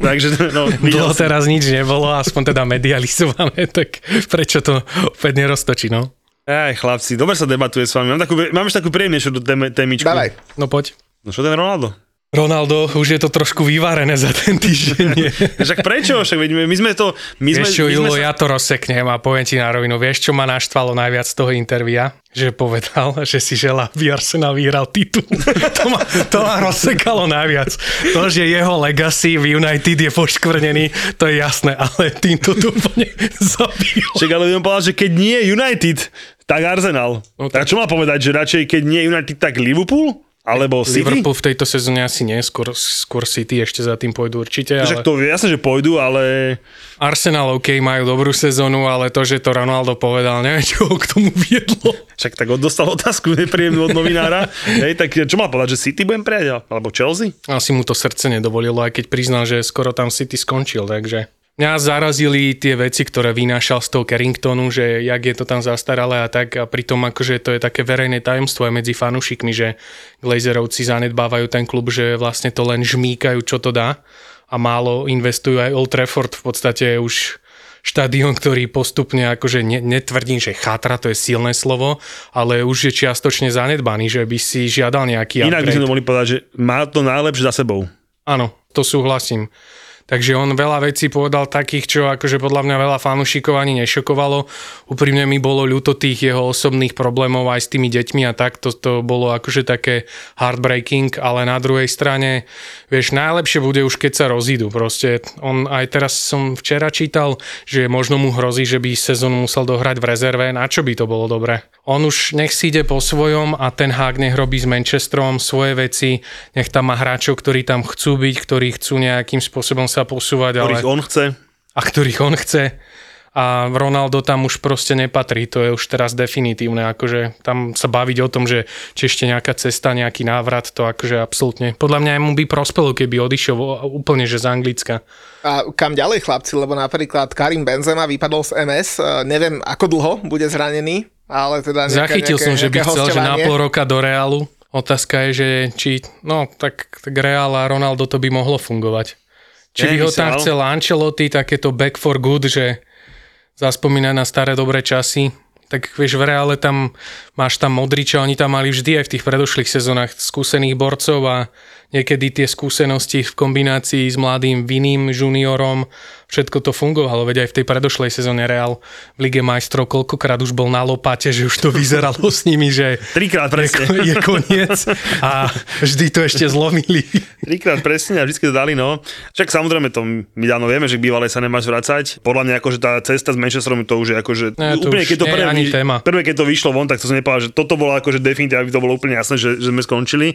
D: takže no,
E: Dlho teraz nič nebolo, aspoň teda medializované, tak prečo to opäť neroztočí, no?
D: Aj, chlapci, dobre sa debatuje s vami. Mám, takú, mám ešte takú príjemnejšiu témičku.
C: Dávaj.
E: No poď.
D: No čo ten Ronaldo?
E: Ronaldo, už je to trošku vyvárené za ten týždeň.
D: Však prečo? Však my, sme to... My sme,
E: Vieš čo,
D: my sme
E: Julo,
D: sa...
E: ja to rozseknem a poviem ti na rovinu. Vieš, čo ma naštvalo najviac z toho intervia? Že povedal, že si želá, aby Arsenal vyhral titul. to, ma, to ma rozsekalo najviac. To, že jeho legacy v United je poškvrnený, to je jasné, ale týmto to úplne zabil.
D: Však ale budem povedať, že keď nie United, tak Arsenal.
E: No tak-
D: tak čo má povedať, že radšej keď nie United, tak Liverpool? Alebo City?
E: Liverpool v tejto sezóne asi nie, skôr, skôr City ešte za tým pôjdu určite.
D: Však
E: Ale
D: to je jasné, že pôjdu, ale
E: Arsenal OK, majú dobrú sezónu, ale to, že to Ronaldo povedal, neviem, čo ho k tomu viedlo.
D: však tak dostal otázku nepríjemnú od novinára. Hej, tak čo má povedať, že City budem prijať? Alebo Chelsea?
E: Asi mu to srdce nedovolilo, aj keď priznal, že skoro tam City skončil, takže... Mňa zarazili tie veci, ktoré vynášal z toho Carringtonu, že jak je to tam zastaralé a tak a pritom akože to je také verejné tajomstvo aj medzi fanúšikmi, že Glazerovci zanedbávajú ten klub, že vlastne to len žmýkajú, čo to dá a málo investujú aj Old Trafford v podstate už štadión, ktorý postupne akože ne, netvrdím, že chátra, to je silné slovo, ale už je čiastočne zanedbaný, že by si žiadal nejaký
D: Inak by
E: upgrade.
D: sme to mohli povedať, že má to najlepšie za sebou.
E: Áno, to súhlasím. Takže on veľa vecí povedal takých, čo akože podľa mňa veľa fanúšikov ani nešokovalo. Úprimne mi bolo ľúto tých jeho osobných problémov aj s tými deťmi a tak, to, to bolo akože také heartbreaking, ale na druhej strane, vieš, najlepšie bude už keď sa rozídu. Proste on aj teraz som včera čítal, že možno mu hrozí, že by sezónu musel dohrať v rezerve, na čo by to bolo dobre. On už nech si ide po svojom a ten hák nech robí s Manchesterom svoje veci, nech tam má hráčov, ktorí tam chcú byť, ktorí chcú nejakým spôsobom sa posúvať, ale,
D: Ktorých on chce.
E: a ktorých on chce. A Ronaldo tam už proste nepatrí, to je už teraz definitívne, akože tam sa baviť o tom, že či ešte nejaká cesta, nejaký návrat, to akože absolútne. Podľa mňa mu by prospelo, keby odišiel úplne, že z Anglicka.
C: A kam ďalej, chlapci? Lebo napríklad Karim Benzema vypadol z MS. e, Neviem, ako dlho bude zranený, ale teda nejaké,
E: Zachytil
C: nejaké,
E: som, že by chcel, že na pol roka do Reálu. Otázka je, že či, no tak, tak Real a Ronaldo to by mohlo fungovať. Či by ho tam chcel Ancelotti, takéto back for good, že zaspomína na staré dobré časy. Tak vieš, v Reále tam máš tam Modriča, oni tam mali vždy aj v tých predošlých sezónach skúsených borcov a niekedy tie skúsenosti v kombinácii s mladým Vinným juniorom, všetko to fungovalo, veď aj v tej predošlej sezóne Real v Lige majstrov koľkokrát už bol na lopate, že už to vyzeralo s nimi, že
D: Trikrát presne.
E: je, je koniec a vždy to ešte zlomili.
D: Trikrát presne a vždy to dali, no. Však samozrejme to my dávno vieme, že k bývalej sa nemáš vracať. Podľa mňa akože tá cesta s Manchesterom to už je akože
E: Ne, to
D: úplne
E: už
D: keď to prvé,
E: ani téma.
D: prvé, keď to vyšlo von, tak to som nepovedal, že toto bolo akože definitívne, aby to bolo úplne jasné, že, že sme skončili.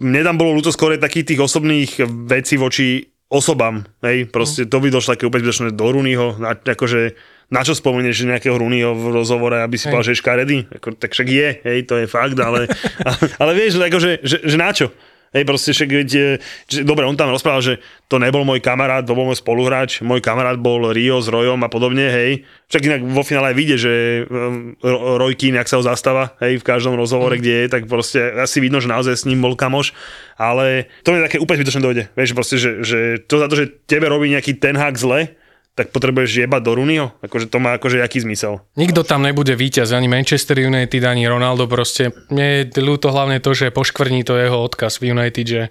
D: Mne tam bolo ľúto skôr takých tých osobných vecí voči osobám, hej, proste to by došlo také úplne zbytočné do Rooneyho, na, akože na čo spomenieš nejakého Rooneyho v rozhovore, aby si povedal, že je škaredý? Ako, tak však je, hej, to je fakt, ale, ale vieš, akože, že, že na čo? Hej, proste však, veď, e, že, dobre, on tam rozprával, že to nebol môj kamarát, to bol môj spoluhráč, môj kamarát bol Rio s Rojom a podobne, hej. Však inak vo finále aj vidie, že Ro- Roy Keane, jak sa ho zastáva, hej, v každom rozhovore, mm. kde je, tak proste asi vidno, že naozaj s ním bol kamoš, ale to mi také úplne zbytočné dojde, vieš, proste, že, že to za to, že tebe robí nejaký ten hák zle, tak potrebuješ jebať do Rooneyho? Akože to má akože aký zmysel?
E: Nikto tam nebude víťaz, ani Manchester United, ani Ronaldo proste. Mne je ľúto hlavne to, že poškvrní to jeho odkaz v United, že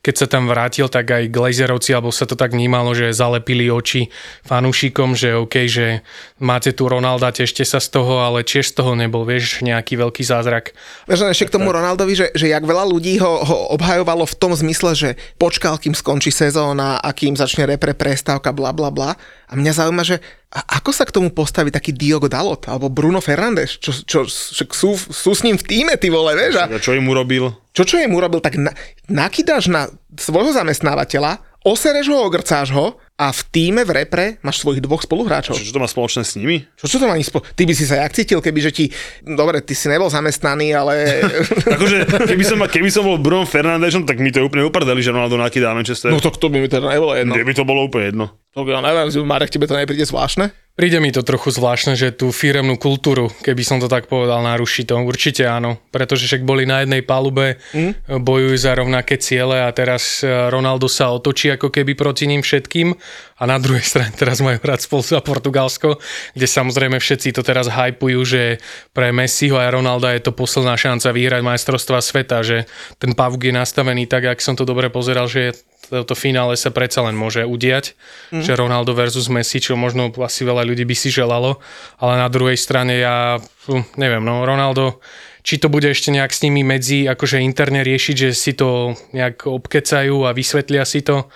E: keď sa tam vrátil, tak aj Glazerovci, alebo sa to tak vnímalo, že zalepili oči fanúšikom, že OK, že máte tu Ronalda, tešte sa z toho, ale tiež z toho nebol, vieš, nejaký veľký zázrak.
C: Vieš, ešte k tomu Ronaldovi, že, že jak veľa ľudí ho, ho obhajovalo v tom zmysle, že počkal, kým skončí sezóna a kým začne repre prestávka, bla bla bla. A mňa zaujíma, že ako sa k tomu postaví taký Diogo Dalot alebo Bruno Fernández, čo, čo sú, sú s ním v týme, ty vole, vieš?
D: A čo im urobil?
C: čo čo im urobil, tak na, nakydáš na svojho zamestnávateľa, osereš ho, ogrcáš ho a v týme v repre máš svojich dvoch spoluhráčov.
D: Čo, čo to má spoločné s nimi?
C: Čo, čo to má ani spo... Ty by si sa jak cítil, keby že ti... Dobre, ty si nebol zamestnaný, ale...
D: Akože, keby som, keby som bol Bruno Fernandešom, tak mi to je úplne uprdeli, že Ronaldo nakydá Manchester.
C: no to, to by mi teda nebolo jedno.
D: Mne by to bolo úplne jedno.
C: No, ja neviem, Marek, tebe to nepríde zvláštne?
E: Príde mi to trochu zvláštne, že tú firemnú kultúru, keby som to tak povedal, naruší to. Určite áno, pretože však boli na jednej palube, mm. bojujú za rovnaké ciele a teraz e, Ronaldo sa otočí ako keby proti ním všetkým a na druhej strane teraz majú hrať spolu za Portugalsko, kde samozrejme všetci to teraz hypujú, že pre Messiho a Ronalda je to posledná šanca vyhrať majstrovstva sveta, že ten pavuk je nastavený tak, ak som to dobre pozeral, že toto finále sa predsa len môže udiať, mm. že Ronaldo versus Messi, čo možno asi veľa ľudí by si želalo, ale na druhej strane ja neviem, no Ronaldo či to bude ešte nejak s nimi medzi akože interne riešiť, že si to nejak obkecajú a vysvetlia si to,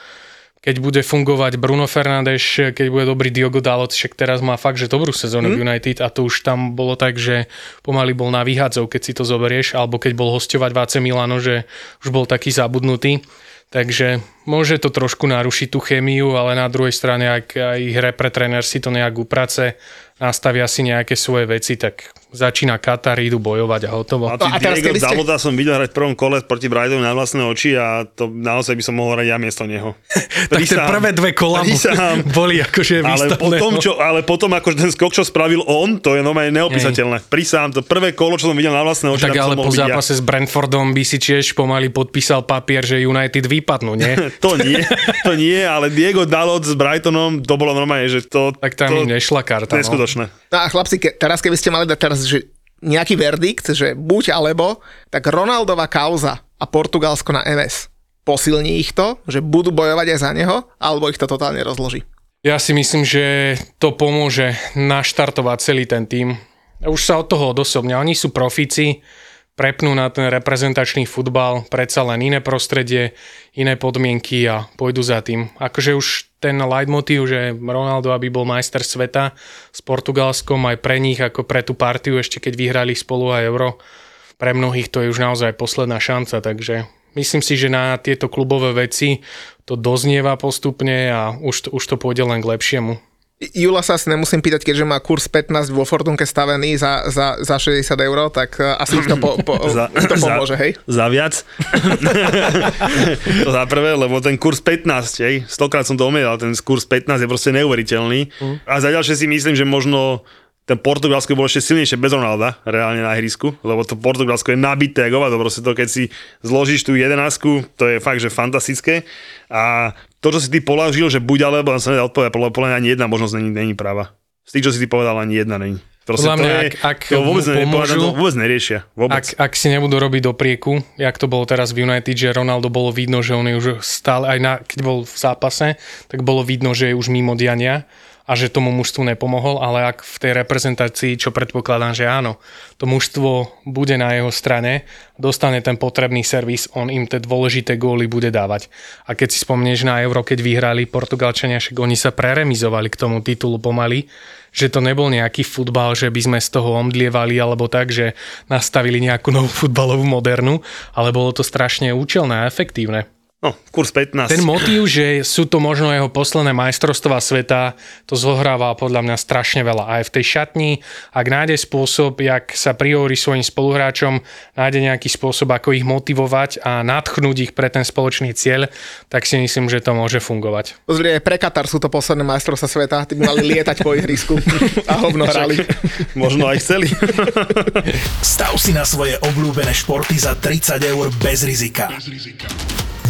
E: keď bude fungovať Bruno Fernández, keď bude dobrý Diogo Dalot, však teraz má fakt, že dobrú sezónu mm. United a to už tam bolo tak, že pomaly bol na výhadzov, keď si to zoberieš, alebo keď bol hostovať v AC Milano, že už bol taký zabudnutý. Takže môže to trošku narušiť tú chémiu, ale na druhej strane, ak aj repre tréner si to nejak uprace, nastavia si nejaké svoje veci, tak začína Katar, idú bojovať a hotovo.
D: A,
C: No a teraz,
D: Diego
C: keby ste-
D: Dalota som videl hrať v prvom kole proti Brightonu na vlastné oči a to naozaj by som mohol hrať ja miesto neho.
E: tak tie prvé dve kola
D: Prísahám.
E: boli akože
D: Ale potom, čo, ale potom akože ten skok, čo spravil on, to je normálne neopísateľné. Prísahám, to prvé kolo, čo som videl na vlastné oči,
E: Tak
D: tak
E: ale po
D: byť ja.
E: zápase s Brentfordom by si tiež pomaly podpísal papier, že United vypadnú, nie?
D: To nie, to nie, ale Diego Dalot s Brightonom, to bolo normálne, že to...
E: Tak tam
D: to,
E: im nešla karta. No.
D: Neskutočné.
C: No a chlapci, ke, teraz keby ste mali dať teraz, že nejaký verdikt, že buď alebo, tak Ronaldová kauza a Portugalsko na MS. Posilní ich to, že budú bojovať aj za neho, alebo ich to totálne rozloží.
E: Ja si myslím, že to pomôže naštartovať celý ten tým. Už sa od toho odosobňa. Oni sú profíci, prepnú na ten reprezentačný futbal, predsa len iné prostredie, iné podmienky a pôjdu za tým. Akože už ten leitmotiv, že Ronaldo, aby bol majster sveta s Portugalskom aj pre nich, ako pre tú partiu, ešte keď vyhrali spolu aj Euro, pre mnohých to je už naozaj posledná šanca, takže myslím si, že na tieto klubové veci to doznieva postupne a už už to pôjde len k lepšiemu.
C: Jula sa asi nemusím pýtať, keďže má kurz 15 vo Fortunke stavený za, za, za 60 eur, tak uh, asi to, po, po,
D: Za-
C: to
D: za-
C: pomôže, hej?
D: Za viac. to za prvé, lebo ten kurz 15, hej, stokrát som to omieral, ten kurz 15 je proste neuveriteľný.
C: Mhm.
D: A za ďalšie si myslím, že možno ten Portugalsko bolo ešte silnejšie bez Ronalda, reálne na ihrisku, lebo to Portugalsko je nabité, ako to proste to, keď si zložíš tú jedenásku, to je fakt, že fantastické. A to, čo si ty položil, že buď alebo, som nedal odpovedať, podľa podľa ani jedna možnosť není, není práva. Z tých, čo si ty povedal, ani jedna není. Proste
E: Podľa
D: to,
E: mňa,
D: je,
E: ak- ak
D: to vôbec,
E: pomôžu-
D: to vôbec neriešia. Vôbec.
E: Ak, ak si nebudú robiť do prieku, jak to bolo teraz v United, že Ronaldo bolo vidno, že on je už stále, aj na, keď bol v zápase, tak bolo vidno, že je už mimo diania a že tomu mužstvu nepomohol, ale ak v tej reprezentácii, čo predpokladám, že áno, to mužstvo bude na jeho strane, dostane ten potrebný servis, on im tie dôležité góly bude dávať. A keď si spomnieš na Euro, keď vyhrali Portugalčania, však oni sa preremizovali k tomu titulu pomaly, že to nebol nejaký futbal, že by sme z toho omdlievali alebo tak, že nastavili nejakú novú futbalovú modernu, ale bolo to strašne účelné a efektívne.
D: No, kurz 15.
E: Ten motív, že sú to možno jeho posledné majstrovstvá sveta, to zohráva podľa mňa strašne veľa. Aj v tej šatni, ak nájde spôsob, jak sa prihovorí svojim spoluhráčom, nájde nejaký spôsob, ako ich motivovať a nadchnúť ich pre ten spoločný cieľ, tak si myslím, že to môže fungovať.
C: Pozri, aj pre Katar sú to posledné majstrovstvá sveta, tí by mali lietať po ihrisku a hovno hrali.
D: Možno aj chceli.
B: Stav si na svoje obľúbené športy za 30 eur bez rizika.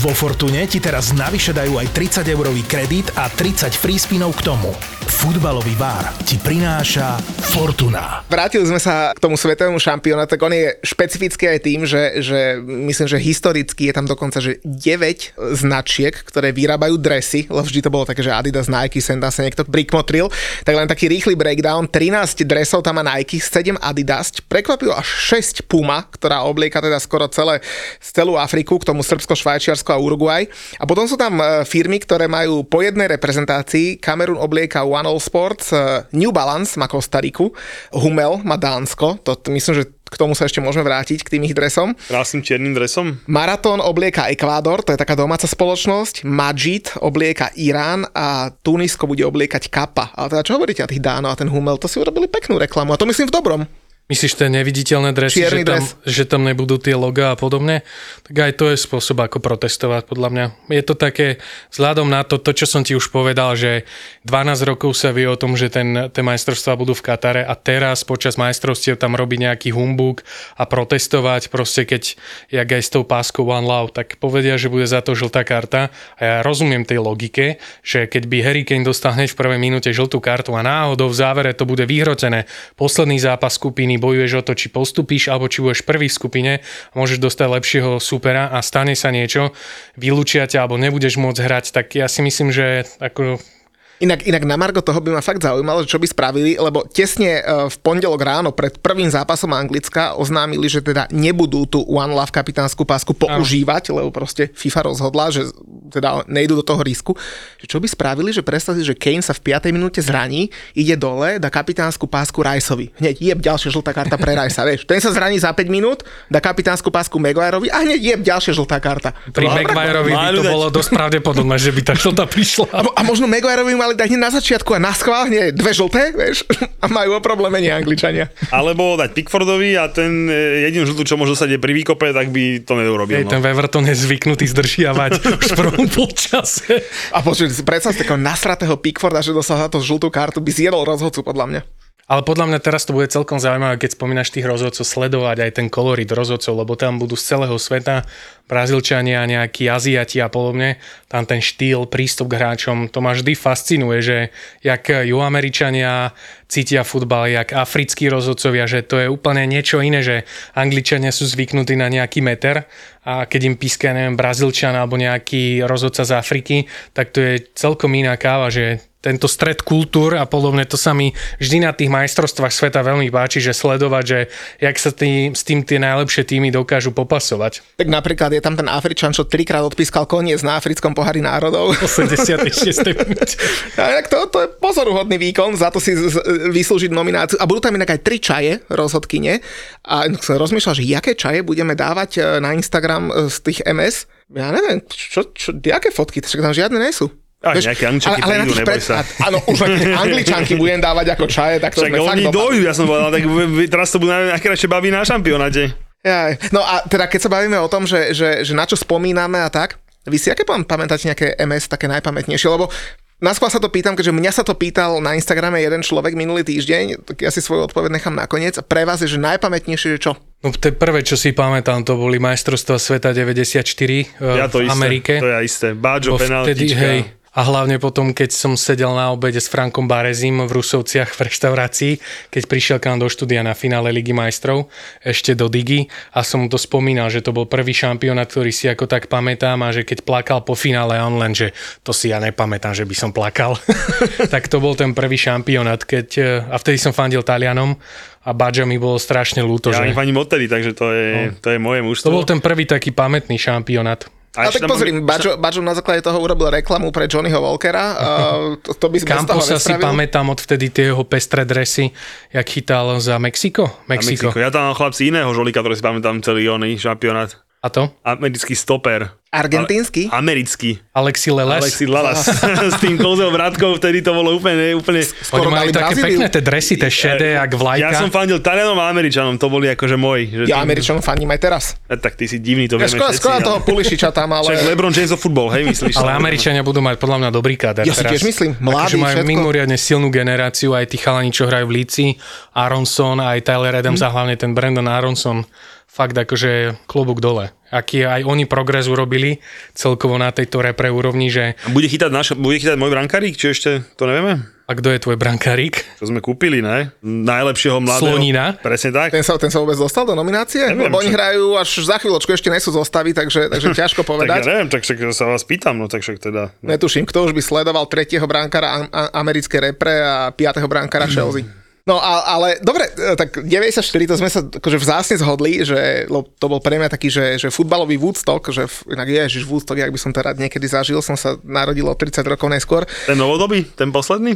B: Vo Fortune ti teraz navyše dajú aj 30 eurový kredit a 30 free spinov k tomu. Futbalový vár ti prináša Fortuna.
C: Vrátili sme sa k tomu svetovému šampionátu, tak on je špecifický aj tým, že, že myslím, že historicky je tam dokonca že 9 značiek, ktoré vyrábajú dresy, lebo vždy to bolo také, že Adidas, Nike, sem tam sa niekto prikmotril, tak len taký rýchly breakdown, 13 dresov tam má Nike, 7 Adidas, prekvapilo až 6 Puma, ktorá oblieka teda skoro celé, celú Afriku, k tomu Srbsko, Švajčiarsko a Uruguay. A potom sú tam e, firmy, ktoré majú po jednej reprezentácii, Kamerun oblieka One All Sports, e, New Balance má Kostariku, Hummel má Dánsko, to myslím, že k tomu sa ešte môžeme vrátiť, k tým ich dresom.
D: Krásnym čiernym dresom.
C: Maratón oblieka Ekvádor, to je taká domáca spoločnosť. Majid oblieka Irán a Tunisko bude obliekať Kappa. Ale teda čo hovoríte na tých Dánov a ten Hummel, to si urobili peknú reklamu a to myslím v dobrom.
E: Myslíš, tie neviditeľné dresy,
C: Čierny
E: že tam,
C: dres.
E: že tam nebudú tie logá a podobne? Tak aj to je spôsob, ako protestovať, podľa mňa. Je to také, vzhľadom na to, to, čo som ti už povedal, že 12 rokov sa vie o tom, že ten, tie majstrovstvá budú v Katare a teraz počas majstrovstiev tam robí nejaký humbug a protestovať, proste keď, jak aj s tou páskou One Love, tak povedia, že bude za to žltá karta a ja rozumiem tej logike, že keď by Harry Kane dostal hneď v prvej minúte žltú kartu a náhodou v závere to bude vyhrotené, posledný zápas skupiny bojuješ o to, či postupíš alebo či budeš prvý v skupine, môžeš dostať lepšieho supera a stane sa niečo, vylúčia ťa alebo nebudeš môcť hrať, tak ja si myslím, že ako
C: Inak, inak na Margo toho by ma fakt zaujímalo, čo by spravili, lebo tesne e, v pondelok ráno pred prvým zápasom Anglicka oznámili, že teda nebudú tú One Love kapitánsku pásku používať, lebo proste FIFA rozhodla, že teda nejdu do toho risku. Čo by spravili, že predstaví, že Kane sa v 5. minúte zraní, ide dole, dá kapitánsku pásku Riceovi. Hneď jeb ďalšia žltá karta pre Ricea, vieš. Ten sa zraní za 5 minút, dá kapitánsku pásku Maguireovi a hneď jeb ďalšia žltá karta.
E: pri Maguireovi by to bolo dosť pravdepodobné, že by tá žltá prišla.
C: A, a možno Maguireovi mali dať hneď na začiatku a na schvál dve žlté, vieš, a majú o probléme nie Angličania.
D: Alebo dať Pickfordovi a ten e, jedinú žltú, čo môže je pri výkope, tak by to neurobil.
E: Hej,
D: No.
E: ten Weverton je zvyknutý zdržiavať už v prvom polčase.
C: A počuť, predstav si takého nasratého Pickforda, že dostal za to žltú kartu, by zjedol rozhodcu podľa mňa.
E: Ale podľa mňa teraz to bude celkom zaujímavé, keď spomínaš tých rozhodcov, sledovať aj ten kolorit rozhodcov, lebo tam budú z celého sveta Brazílčania, nejakí Aziati a podobne. Tam ten štýl, prístup k hráčom, to ma vždy fascinuje, že jak Juhoameričania cítia futbal, jak africkí rozhodcovia, že to je úplne niečo iné, že Angličania sú zvyknutí na nejaký meter a keď im píska, neviem, Brazílčan alebo nejaký rozhodca z Afriky, tak to je celkom iná káva, že tento stred kultúr a podobne, to sa mi vždy na tých majstrovstvách sveta veľmi páči, že sledovať, že jak sa tý, s tým tie najlepšie týmy dokážu popasovať.
C: Tak napríklad je tam ten Afričan, čo trikrát odpískal koniec na africkom pohári národov.
E: 86. minúte.
C: A inak to, to je pozoruhodný výkon, za to si z- vyslúžiť nomináciu. A budú tam inak aj tri čaje, rozhodkyne. A som rozmýšľal, že jaké čaje budeme dávať e, na Instagram e, z tých MS. Ja neviem, čo, čo, jaké fotky, však tam žiadne nie sú.
D: A nejaké Angličanky prídu, neboj sa.
C: Áno, už len angličanky budem dávať ako čaje, tak to
D: Však
C: sme fakt
D: oni dojdu, ja som povedal, tak teraz to budú najkrajšie baví na šampionáte.
C: Jaj. No a teda keď sa bavíme o tom, že, že, že na čo spomíname a tak, vy si aké pam- pamätáte nejaké MS také najpamätnejšie, lebo Naskôr sa to pýtam, keďže mňa sa to pýtal na Instagrame jeden človek minulý týždeň, tak ja si svoju odpoveď nechám nakoniec. Pre vás je, že najpamätnejšie je čo?
E: No tie prvé, čo si pamätám, to boli majstrovstvá sveta 94
D: Ja to
E: v
D: isté,
E: Amerike.
D: to je isté. Báčo,
E: Bo vtedy,
D: penaltička.
E: hej, A hlavne potom, keď som sedel na obede s Frankom Barezim v Rusovciach v reštaurácii, keď prišiel k nám do štúdia na finále Ligy majstrov, ešte do Digi a som mu to spomínal, že to bol prvý šampionát, ktorý si ako tak pamätám a že keď plakal po finále on len, že to si ja nepamätám, že by som plakal. tak to bol ten prvý šampionát, keď, a vtedy som fandil Talianom a Baďa mi bolo strašne ľúto.
D: Ja
E: že...
D: ani odtedy, takže to je, no. to je moje mužstvo.
E: To bol ten prvý taký pamätný šampionát.
C: A, a tak pozri, Bačo, Bačo na základe toho urobil reklamu pre Johnnyho Walkera. Uh, to, to by sme
E: Camposa si pamätám odvtedy tie jeho pestré dresy, jak chytal za Mexiko.
D: Mexiko. Mexiko. Ja tam mám chlapci iného žolika, ktorý si pamätám celý oný šampionát.
E: A to?
D: Americký stoper.
C: Argentínsky?
D: Ale, americký.
E: Alexi Leles.
D: Alexi Leles. s tým kozel vrátkou, vtedy to bolo úplne, úplne...
E: Skoro Oni majú také Brazíliu. pekné tie dresy, tie šedé, jak vlajka.
D: Ja som fandil Talianom a Američanom, to boli akože môj.
C: Že ja tým... Američanom fandím aj teraz.
D: Ja, tak ty si divný, to ja,
C: vieme skoro, všetci. Skoro toho Pulišiča tam, ale...
D: Však LeBron James of football, hej, myslíš?
E: ale Američania budú mať podľa mňa dobrý káder
C: Ja si tiež myslím,
E: mladí, majú všetko. mimoriadne silnú generáciu, aj tí chalani, čo hrajú v Líci, Aronson, aj Tyler Adams hmm. a hlavne ten Brandon Aronson fakt akože klobúk dole. Aký aj oni progres urobili celkovo na tejto repre úrovni, že...
D: A bude chytať, naš, bude chytať môj brankárik, či ešte to nevieme?
E: A kto je tvoj brankárik?
D: Čo sme kúpili, ne? Najlepšieho mladého.
E: Slonina.
D: Presne tak.
C: Ten sa, ten sa vôbec dostal do nominácie? Neviem, Lebo oni hrajú až za chvíľočku, ešte nie sú zostavy, takže, takže ťažko povedať.
D: tak ja neviem, tak však sa vás pýtam, no tak však teda...
C: No. Netuším, kto už by sledoval tretieho brankára americké repre a piatého brankára Chelsea. No a, ale dobre, e, tak 94 to sme sa akože vzácne zhodli, že to bol pre mňa taký, že, že futbalový Woodstock, že inak ježiš Woodstock, ak by som to rád niekedy zažil, som sa narodil o 30 rokov neskôr.
D: Ten novodobý, ten posledný?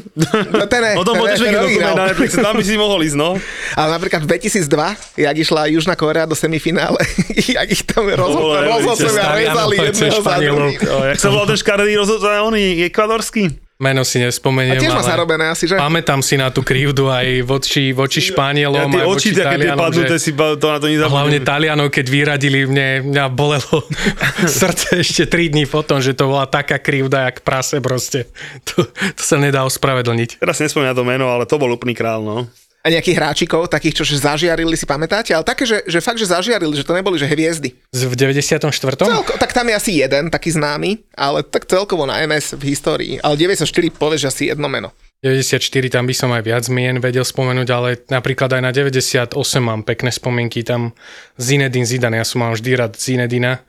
C: No, ten ne,
D: o tom ten, ten, ten nový, na Netflix, tam by si mohol ísť, no.
C: Ale napríklad v 2002, jak išla Južná Korea do semifinále, jak ich tam rozhodcovia rezali jedného za druhým.
D: Jak sa volal ten škaredý rozhodcovia, on je ekvadorský?
E: Meno si nespomeniem.
C: A tiež má zarobené asi, že?
E: Pamätám si na tú krivdu aj voči, voči Španielom, ja,
D: tie aj oči, voči Talianom. Padnuté, že... si to na to nezabudnem.
E: Hlavne Talianov, keď vyradili, mne, mňa bolelo srdce ešte 3 dní potom, že to bola taká krivda, jak prase proste. To, to sa nedá ospravedlniť.
D: Teraz nespomínam to meno, ale to bol úplný král, no
C: a nejakých hráčikov, takých, čo zažiarili, si pamätáte? Ale také, že, že fakt, že zažiarili, že to neboli, že hviezdy.
E: V 94.
C: Celko, tak tam je asi jeden taký známy, ale tak celkovo na MS v histórii. Ale 94 povieš asi jedno meno.
E: 94 tam by som aj viac mien vedel spomenúť, ale napríklad aj na 98 mám pekné spomienky, tam Zinedine Zidane, ja som mal vždy rád Zinedina,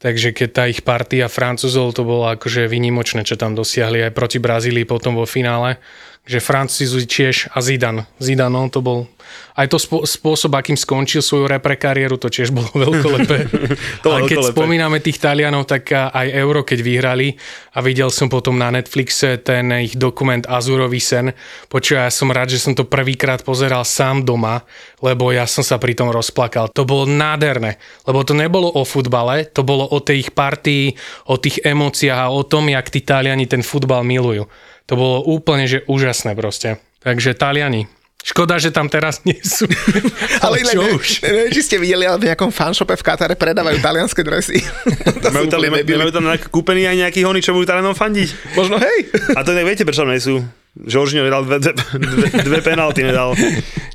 E: takže keď tá ich partia Francúzov, to bolo akože vynimočné, čo tam dosiahli aj proti Brazílii potom vo finále že Francúzi tiež a Zidane. Zidane, no, to bol aj to spôsob, akým skončil svoju repre kariéru, to tiež bolo veľkolepé. to Ale keď spomíname tých Talianov, tak aj Euro, keď vyhrali a videl som potom na Netflixe ten ich dokument Azurový sen, počuj, ja som rád, že som to prvýkrát pozeral sám doma, lebo ja som sa pri tom rozplakal. To bolo nádherné, lebo to nebolo o futbale, to bolo o tej ich partii, o tých emóciách a o tom, jak tí Taliani ten futbal milujú. To bolo úplne, že úžasné proste. Takže Taliani, Škoda, že tam teraz nie sú.
C: ale čo ne, už? Neviem, či ste videli, ale v nejakom fanshope v Katare predávajú talianské dresy.
D: majú, tam, majú tam kúpený aj nejakých honí, čo budú Talianom fandiť.
C: Možno hej.
D: A to neviete, prečo nie sú. Žoržňo nedal dve, dve, dve, penalty nedal.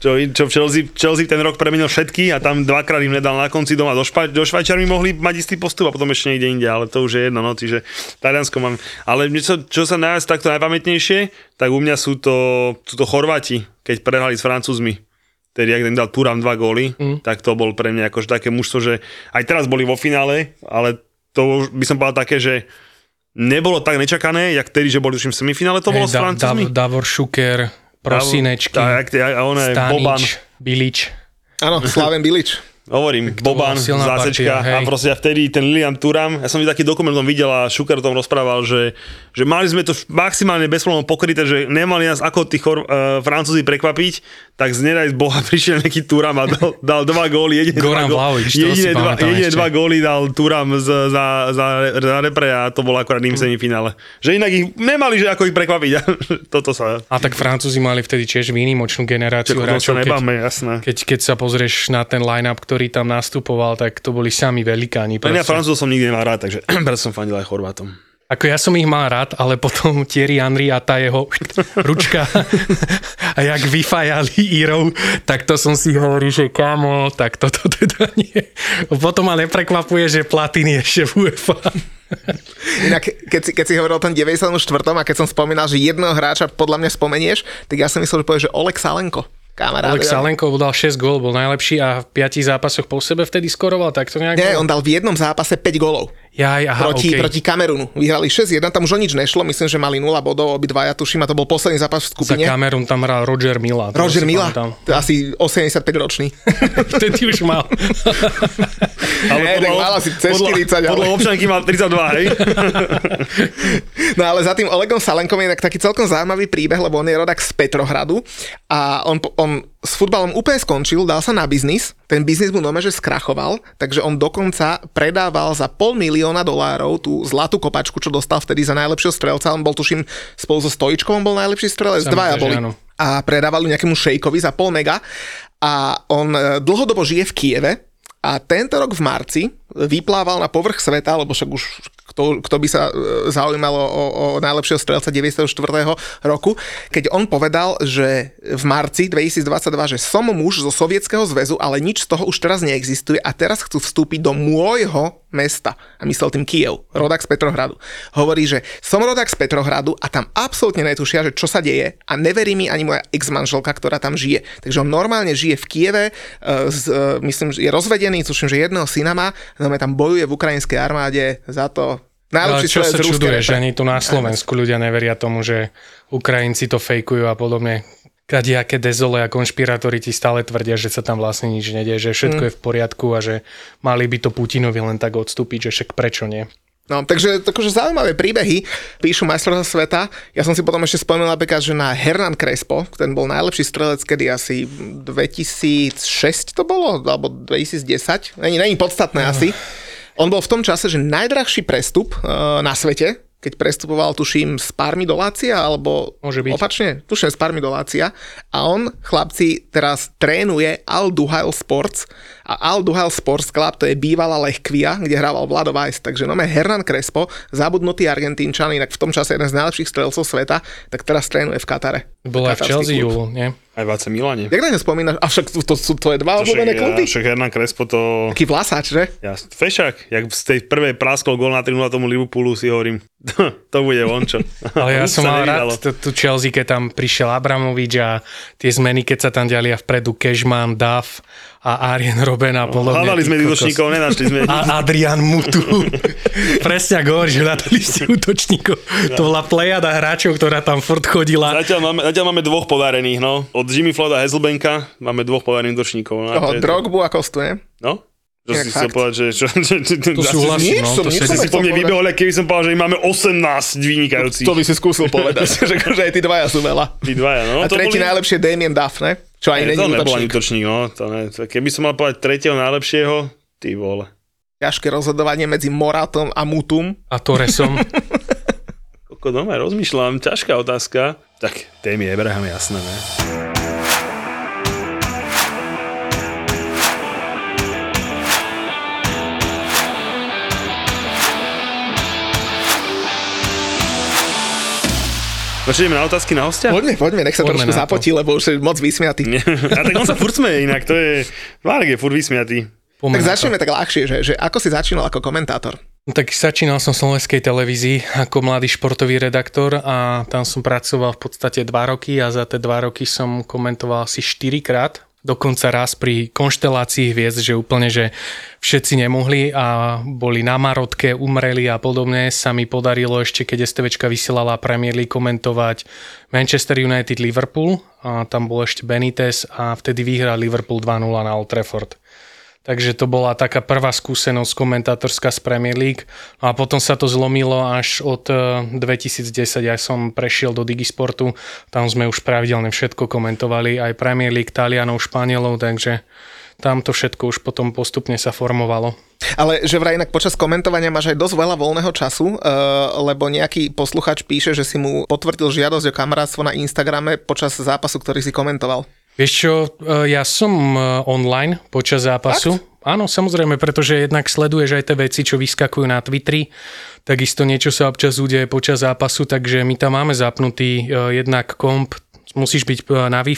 D: Čo, čo Chelsea, Chelsea ten rok premenil všetky a tam dvakrát im nedal na konci doma. Do, špa, do Švajčiarmi mohli mať istý postup a potom ešte niekde inde, ale to už je jedno. No, čiže Taliansko mám. Ale čo, čo sa najviac takto najpamätnejšie, tak u mňa sú to, sú to Chorváti, keď prehrali s Francúzmi tedy ak im dal Turam dva góly, mm. tak to bol pre mňa akože také mužstvo, že aj teraz boli vo finále, ale to by som povedal také, že nebolo tak nečakané, jak tedy, že boli už v semifinále, to hey, bolo da, s Francúzmi.
E: Da, Davor Šuker, Prosinečky,
D: tak, a one,
E: Stanič,
D: Boban.
E: Bilič.
C: Áno, Slaven Bilič.
D: Hovorím, tak Boban, zásečka a proste a vtedy ten Lilian Turam, ja som taký dokument videl a Šuker o tom rozprával, že, že mali sme to maximálne bez problémov pokryté, že nemali nás ako tí chor, uh, Francúzi prekvapiť, tak z nedaj Boha prišiel nejaký Turam a dal, dal dva góly, jediné,
E: Goran dva, Vlaovič,
D: jediné, dva, jediné dva góly dal Turam z, za, za, za repre a to bolo akorát ním semifinále. Že inak ich nemali, že ako ich prekvapiť. Toto sa...
E: A tak Francúzi mali vtedy tiež výnimočnú generáciu hráčov.
D: Keď, jasné.
E: Keď, keď sa pozrieš na ten line-up, ktorý tam nastupoval, tak to boli sami velikáni.
D: Ja Francúzov som nikdy nemal rád, takže som fandil aj Chorvátom.
E: Ako ja som ich mal rád, ale potom Thierry Henry a tá jeho ručka a jak vyfajali Írov, tak to som si hovoril, že kamo, tak toto teda nie. Potom ma neprekvapuje, že Platiny ešte v UEFA.
C: Inak, keď si, keď si hovoril o tom 94. a keď som spomínal, že jedného hráča podľa mňa spomenieš, tak ja som myslel, že povieš, že Oleg Salenko.
E: Alex Salenko dal 6 gól, bol najlepší a v 5 zápasoch po sebe vtedy skoroval, tak to nejak...
C: Nie, on dal v jednom zápase 5 golov.
E: Jaj, aha,
C: proti,
E: okay.
C: proti Kamerunu. Vyhrali 6-1, tam už o nič nešlo, myslím, že mali 0 bodov, obidvaja tuším, a to bol posledný zápas v
E: Za
C: skupine.
E: Kamerun tam hral Roger Mila.
C: Roger Mila,
E: pamätám.
C: to asi 85 ročný.
E: Vtedy už mal.
C: Nie, tak mal asi cez 40, ale-
D: podľa občanky mal 32, hej?
C: No ale za tým Olegom Salenkom je tak- taký celkom zaujímavý príbeh, lebo on je rodak z Petrohradu a on, on s futbalom úplne skončil, dal sa na biznis, ten biznis mu nome, že skrachoval, takže on dokonca predával za pol milióna dolárov tú zlatú kopačku, čo dostal vtedy za najlepšieho strelca, on bol tuším spolu so Stojičkom, bol najlepší strelec,
E: Sa mi
C: dvaja boli.
E: áno.
C: A predávali nejakému šejkovi za pol mega a on e, dlhodobo žije v Kieve a tento rok v marci vyplával na povrch sveta, lebo však už kto, kto by sa e, zaujímal o, o najlepšieho strelca 94. roku, keď on povedal, že v marci 2022, že som muž zo Sovietskeho zväzu, ale nič z toho už teraz neexistuje a teraz chcú vstúpiť do môjho mesta. A myslel tým Kiev, rodak z Petrohradu. Hovorí, že som rodak z Petrohradu a tam absolútne netušia, že čo sa deje a neverí mi ani moja ex-manželka, ktorá tam žije. Takže on normálne žije v Kieve, e, z, e, myslím, že je rozvedený, tuším, že jedného syna má, no tam bojuje v ukrajinskej armáde za to. Najlepší
E: čo sa čuduje, že ani tu na Slovensku ľudia neveria tomu, že Ukrajinci to fejkujú a podobne. Kadiaké dezole a konšpirátori ti stále tvrdia, že sa tam vlastne nič nedie, že všetko
C: Mm.
E: je v poriadku a že mali by to Putinovi len tak odstúpiť, že však prečo nie.
C: No, takže akože zaujímavé príbehy píšu majstrovstvá sveta. Ja som si potom ešte spomenul napríklad, že na Hernan Crespo, ten bol najlepší strelec, kedy asi 2006 to bolo, alebo 2010, není, není podstatné asi. On bol v tom čase, že najdrahší prestup uh, na svete, keď prestupoval, tuším, z Parmy do Lácia, alebo
E: Môže byť.
C: opačne, tuším, z Parmy do Lácia. A on, chlapci, teraz trénuje Al Duhail Sports. A Al Duhail Sports Club, to je bývalá Lechkvia, kde hrával Vlado Weiss. Takže nome Hernan Crespo, zabudnutý Argentínčan, inak v tom čase jeden z najlepších strelcov sveta, tak teraz trénuje v Katare.
E: Bola v
C: Katarský
E: Chelsea. Julu, nie?
D: Aj v AC Milane.
C: Jak na ňo spomínaš? A však to, to sú tvoje dva
D: To
C: obľúbené kluby?
D: však Hernan Crespo to...
C: Taký vlasáč, že?
D: Ja, fešák, jak z tej prvej praskol gól na 3 tomu Liverpoolu si hovorím, to bude on čo.
E: Ale ja som mal rád t- tu Chelsea, keď tam prišiel Abramovič a tie zmeny, keď sa tam diali a vpredu Cashman, Duff a Arjen Robben a podobne.
D: Hľadali sme útočníkov, nenašli sme.
E: A Adrian Mutu. Presne ako hovoríš, hľadali ste útočníkov. To bola plejada hráčov, ktorá tam furt chodila.
D: Zatiaľ máme, zatiaľ máme dvoch podarených, no. Od Jimmy Floyda a Hazelbanka máme dvoch podarených útočníkov. No,
C: Toho. Drogbu a Kostu?
D: No? Čo
C: Inak
D: si chcel povedať, že... Čo, čo, čo, čo,
E: To súhlasím, no.
C: som-
E: To si,
D: po mne vybehol, keby som povedal, že máme 18 vynikajúcich.
C: To by si skúsil povedať, že akože aj tí dvaja sú veľa.
D: Tí dvaja, no.
C: a
D: to
C: tretí
D: boli-
C: najlepšie je Damien Duff, ne? Čo aj není
D: to nebol ani
C: útočník.
D: no. To ne, to, keby som mal povedať tretieho najlepšieho, ty vole.
C: Ťažké rozhodovanie medzi Moratom a Mutum.
E: a Torresom.
D: Koko doma rozmýšľam, ťažká otázka. Tak, témy Abraham, jasné, ne? Čo, ideme na otázky na hostia?
C: Poďme, poďme, nech sa
E: Poďme
C: trošku zapotí, lebo už je moc vysmiatý.
D: Nie. A tak on sa furt smeje inak, to je... Marek je furt vysmiatý.
C: Tak
E: Poďme to.
C: začneme tak ľahšie, že, že ako si začínal ako komentátor?
E: No Tak začínal som v slovenskej televízii ako mladý športový redaktor a tam som pracoval v podstate dva roky a za tie dva roky som komentoval asi 4 krát. Dokonca raz pri konštelácii hviezd, že úplne, že všetci nemohli a boli na marotke, umreli a podobne. Sa mi podarilo ešte, keď STVčka vysielala Premier League komentovať Manchester United Liverpool a tam bol ešte Benitez a vtedy vyhral Liverpool 2-0 na Old Trafford. Takže to bola taká prvá skúsenosť komentátorská z Premier League. No a potom sa to zlomilo až od eh, 2010. Ja som prešiel do Digisportu, tam sme už pravidelne všetko komentovali, aj Premier League, Talianov, Španielov, takže tam to všetko už potom postupne sa formovalo.
C: Ale že vraj inak počas komentovania máš aj dosť veľa voľného času, uh, lebo nejaký posluchač píše, že si mu potvrdil žiadosť o kamarátstvo na Instagrame počas zápasu, ktorý si komentoval.
E: Vieš čo, eh, ja som eh, online počas zápasu. Áno, samozrejme, pretože jednak sleduješ aj tie veci, čo vyskakujú na Twitteri, takisto niečo sa občas udeje počas zápasu, takže my tam máme zapnutý eh, jednak komp musíš byť e, na wi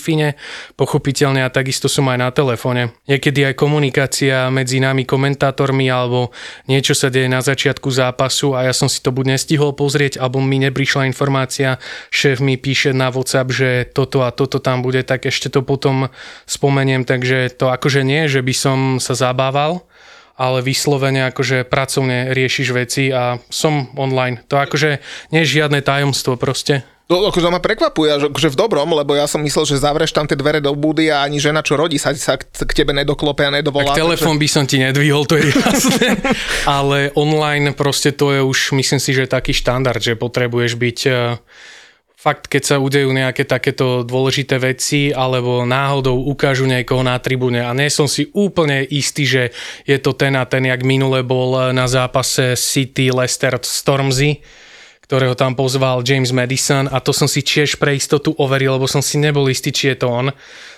E: pochopiteľne a takisto som aj na telefóne. Niekedy aj komunikácia medzi nami komentátormi alebo niečo sa deje na začiatku zápasu a ja som si to buď nestihol pozrieť, alebo mi neprišla informácia, šéf mi píše na WhatsApp, že toto a toto tam bude, tak ešte to potom spomeniem, takže to akože nie, že by som sa zabával, ale vyslovene akože pracovne riešiš veci a som online. To akože nie je žiadne tajomstvo proste.
C: No, akože ma prekvapuje, že akože v dobrom, lebo ja som myslel, že zavreš tam tie dvere do budy a ani žena, čo rodí, sa, sa k tebe nedoklope a nedovolá.
E: Tak telefón takže... by som ti nedvihol, to je jasné. Ale online proste to je už, myslím si, že taký štandard, že potrebuješ byť uh, fakt, keď sa udejú nejaké takéto dôležité veci alebo náhodou ukážu niekoho na tribúne a nie som si úplne istý, že je to ten a ten, jak minule bol na zápase City Leicester Stormzy, ktorého tam pozval James Madison a to som si tiež pre istotu overil, lebo som si nebol istý, či je to on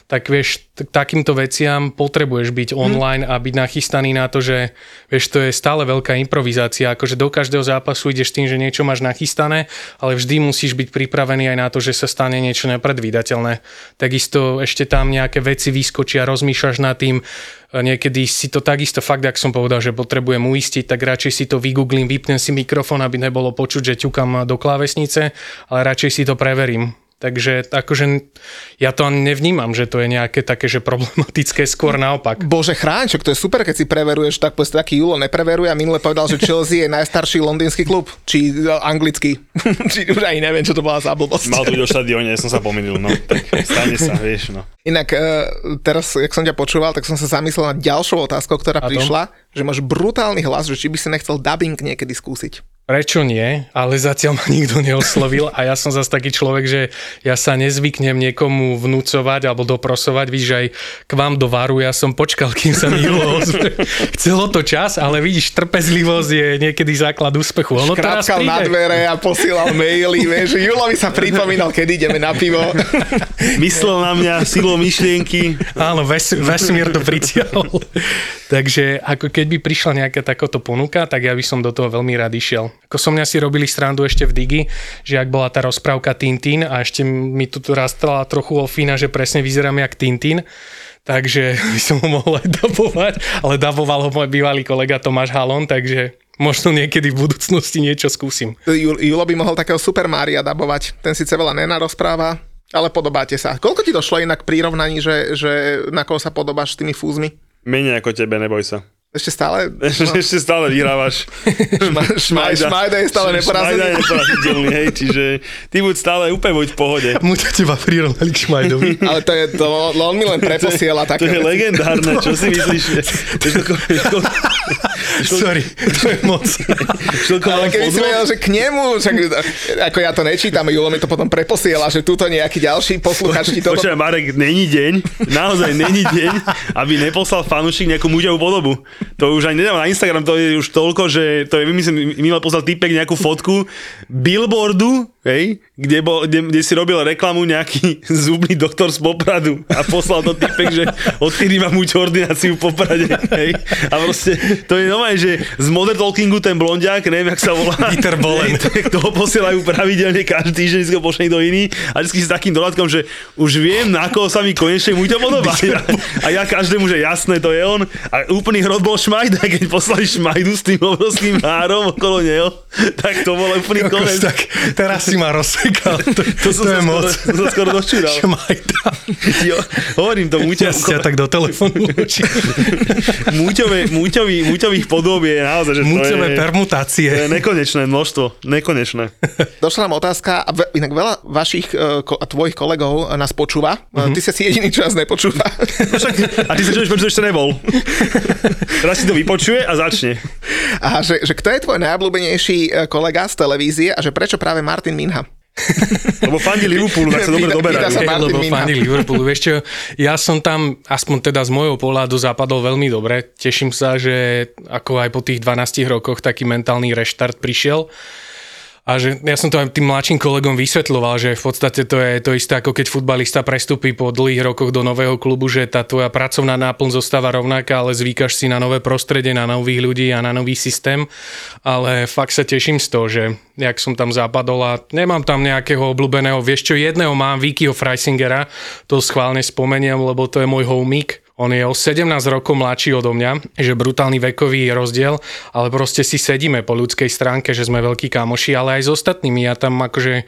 E: tak vieš, t- takýmto veciam potrebuješ byť mhm. online a byť nachystaný na to, že vieš, to je stále veľká improvizácia, akože do každého zápasu ideš tým, že niečo máš nachystané, ale vždy musíš byť pripravený aj na to, že sa stane niečo nepredvídateľné. Takisto ešte tam nejaké veci vyskočia, rozmýšľaš nad tým, niekedy si to takisto fakt, ak som povedal, že potrebujem uistiť, tak radšej si to vygooglím, vypnem si mikrofón, aby nebolo počuť, že ťukam do klávesnice, ale radšej si to preverím Takže akože ja to ani nevnímam, že to je nejaké také, že problematické, skôr naopak.
C: Bože chráň, čo to je super, keď si preveruješ, tak povedz, taký Julo nepreveruje a minule povedal, že Chelsea je najstarší londýnsky klub, či e, anglický. či už ani neviem, čo to bola za blbosť.
D: Mal tu do štadióne, som sa pomýlil, no. Tak stane sa, vieš, no.
C: Inak e, teraz, jak som ťa počúval, tak som sa zamyslel nad ďalšou otázkou, ktorá a prišla, že máš brutálny hlas, že či by si nechcel dubbing niekedy skúsiť.
E: Prečo nie, ale zatiaľ ma nikto neoslovil a ja som zase taký človek, že ja sa nezvyknem niekomu vnúcovať alebo doprosovať, víš, aj k vám do varu, ja som počkal, kým sa mi Julo Chcelo to čas, ale vidíš, trpezlivosť je niekedy základ úspechu.
C: Ono teraz príde. na dvere a posielal maily, vieš, Julo mi sa pripomínal, kedy ideme na pivo.
D: Myslel na mňa silou myšlienky.
E: Áno, ves, vesmír to pritiahol. Takže ako keď by prišla nejaká takáto ponuka, tak ja by som do toho veľmi rád išiel. Ako som mňa si robili srandu ešte v Digi, že ak bola tá rozprávka Tintin a ešte mi tu rastala trochu ofína, že presne vyzerám jak Tintin, takže by som ho mohol aj dabovať, ale daboval ho môj bývalý kolega Tomáš Halon, takže možno niekedy v budúcnosti niečo skúsim.
C: Julo by mohol takého Super Mária dabovať, ten síce veľa nenarozpráva, ale podobáte sa. Koľko ti došlo inak prírovnaní, že, že na koho sa podobáš s tými fúzmi?
D: Menej ako tebe, neboj sa.
C: Ešte stále?
D: No. Ešte stále vyhrávaš.
C: šmajda, šmajda je stále neporazený.
D: Šmajda je neporaziteľný, hej, čiže ty buď stále úplne buď v pohode.
E: Mu to teba prirovnali k Šmajdovi.
C: Ale to je, to, on mi len preposiela také
D: To je legendárne, čo si myslíš?
E: Sorry, to je moc.
C: Ale keby si vedel, že k nemu, však, ako ja to nečítam, Julo mi to potom preposiela, že túto nejaký ďalší posluchač ti
D: toto... Počujem, Marek, není deň, naozaj není deň, aby neposlal fanúšik nejakú muťavú podobu. To už aj nedám na Instagram, to je už toľko, že to je, myslím, minule poslal týpek nejakú fotku billboardu, hej, kde, bol, kde, kde si robil reklamu nejaký zubný doktor z Popradu a poslal to typek, že odkedy mám muť ordináciu v Poprade, hej. A proste, to je nové, že z Modern Talkingu ten blondiak, neviem, jak sa volá.
E: Peter Bolen.
D: Toho posielajú pravidelne každý týždeň, ho pošle do iný a vždy s takým dodatkom, že už viem, na koho sa mi konečne mu to podobá. A ja každému, že jasné, to je on. A úplný hrod bol Šmajda, keď poslali Šmajdu s tým obrovským három okolo neho, tak to bolo úplný konec.
E: Tak teraz si ma rozsekal, to, to, to, to je moc.
D: To som skoro dočúral.
E: Šmajda.
D: Jo, hovorím to Múťa.
E: Ja si ťa tak do telefónu
D: Múťové, múťový, múťových podob je naozaj, že
E: Múťové
D: to je,
E: permutácie.
D: To je nekonečné množstvo, nekonečné.
C: Došla nám otázka, a inak veľa vašich e, a tvojich kolegov nás počúva. Uh-huh. Ty si si jediný, čo nás nepočúva.
D: No však, a ty sa prečo ešte nebol. Teraz si to vypočuje a začne.
C: A že, že kto je tvoj najobľúbenejší e, kolega z televízie a že prečo práve Martin Minha?
D: Lebo fandí Liverpoolu, tak sa dobre doberajú.
E: Sa Lebo fandí Liverpoolu. Vieš čo, ja som tam, aspoň teda z môjho pohľadu, zapadol veľmi dobre. Teším sa, že ako aj po tých 12 rokoch taký mentálny reštart prišiel. A že ja som to aj tým mladším kolegom vysvetľoval, že v podstate to je to isté, ako keď futbalista prestúpi po dlhých rokoch do nového klubu, že tá tvoja pracovná náplň zostáva rovnaká, ale zvykaš si na nové prostredie, na nových ľudí a na nový systém. Ale fakt sa teším z toho, že jak som tam zapadol a nemám tam nejakého obľúbeného, vieš čo, jedného mám, Vickyho Freisingera, to schválne spomeniem, lebo to je môj homík, on je o 17 rokov mladší odo mňa, že brutálny vekový rozdiel, ale proste si sedíme po ľudskej stránke, že sme veľkí kamoši, ale aj s ostatnými. Ja tam akože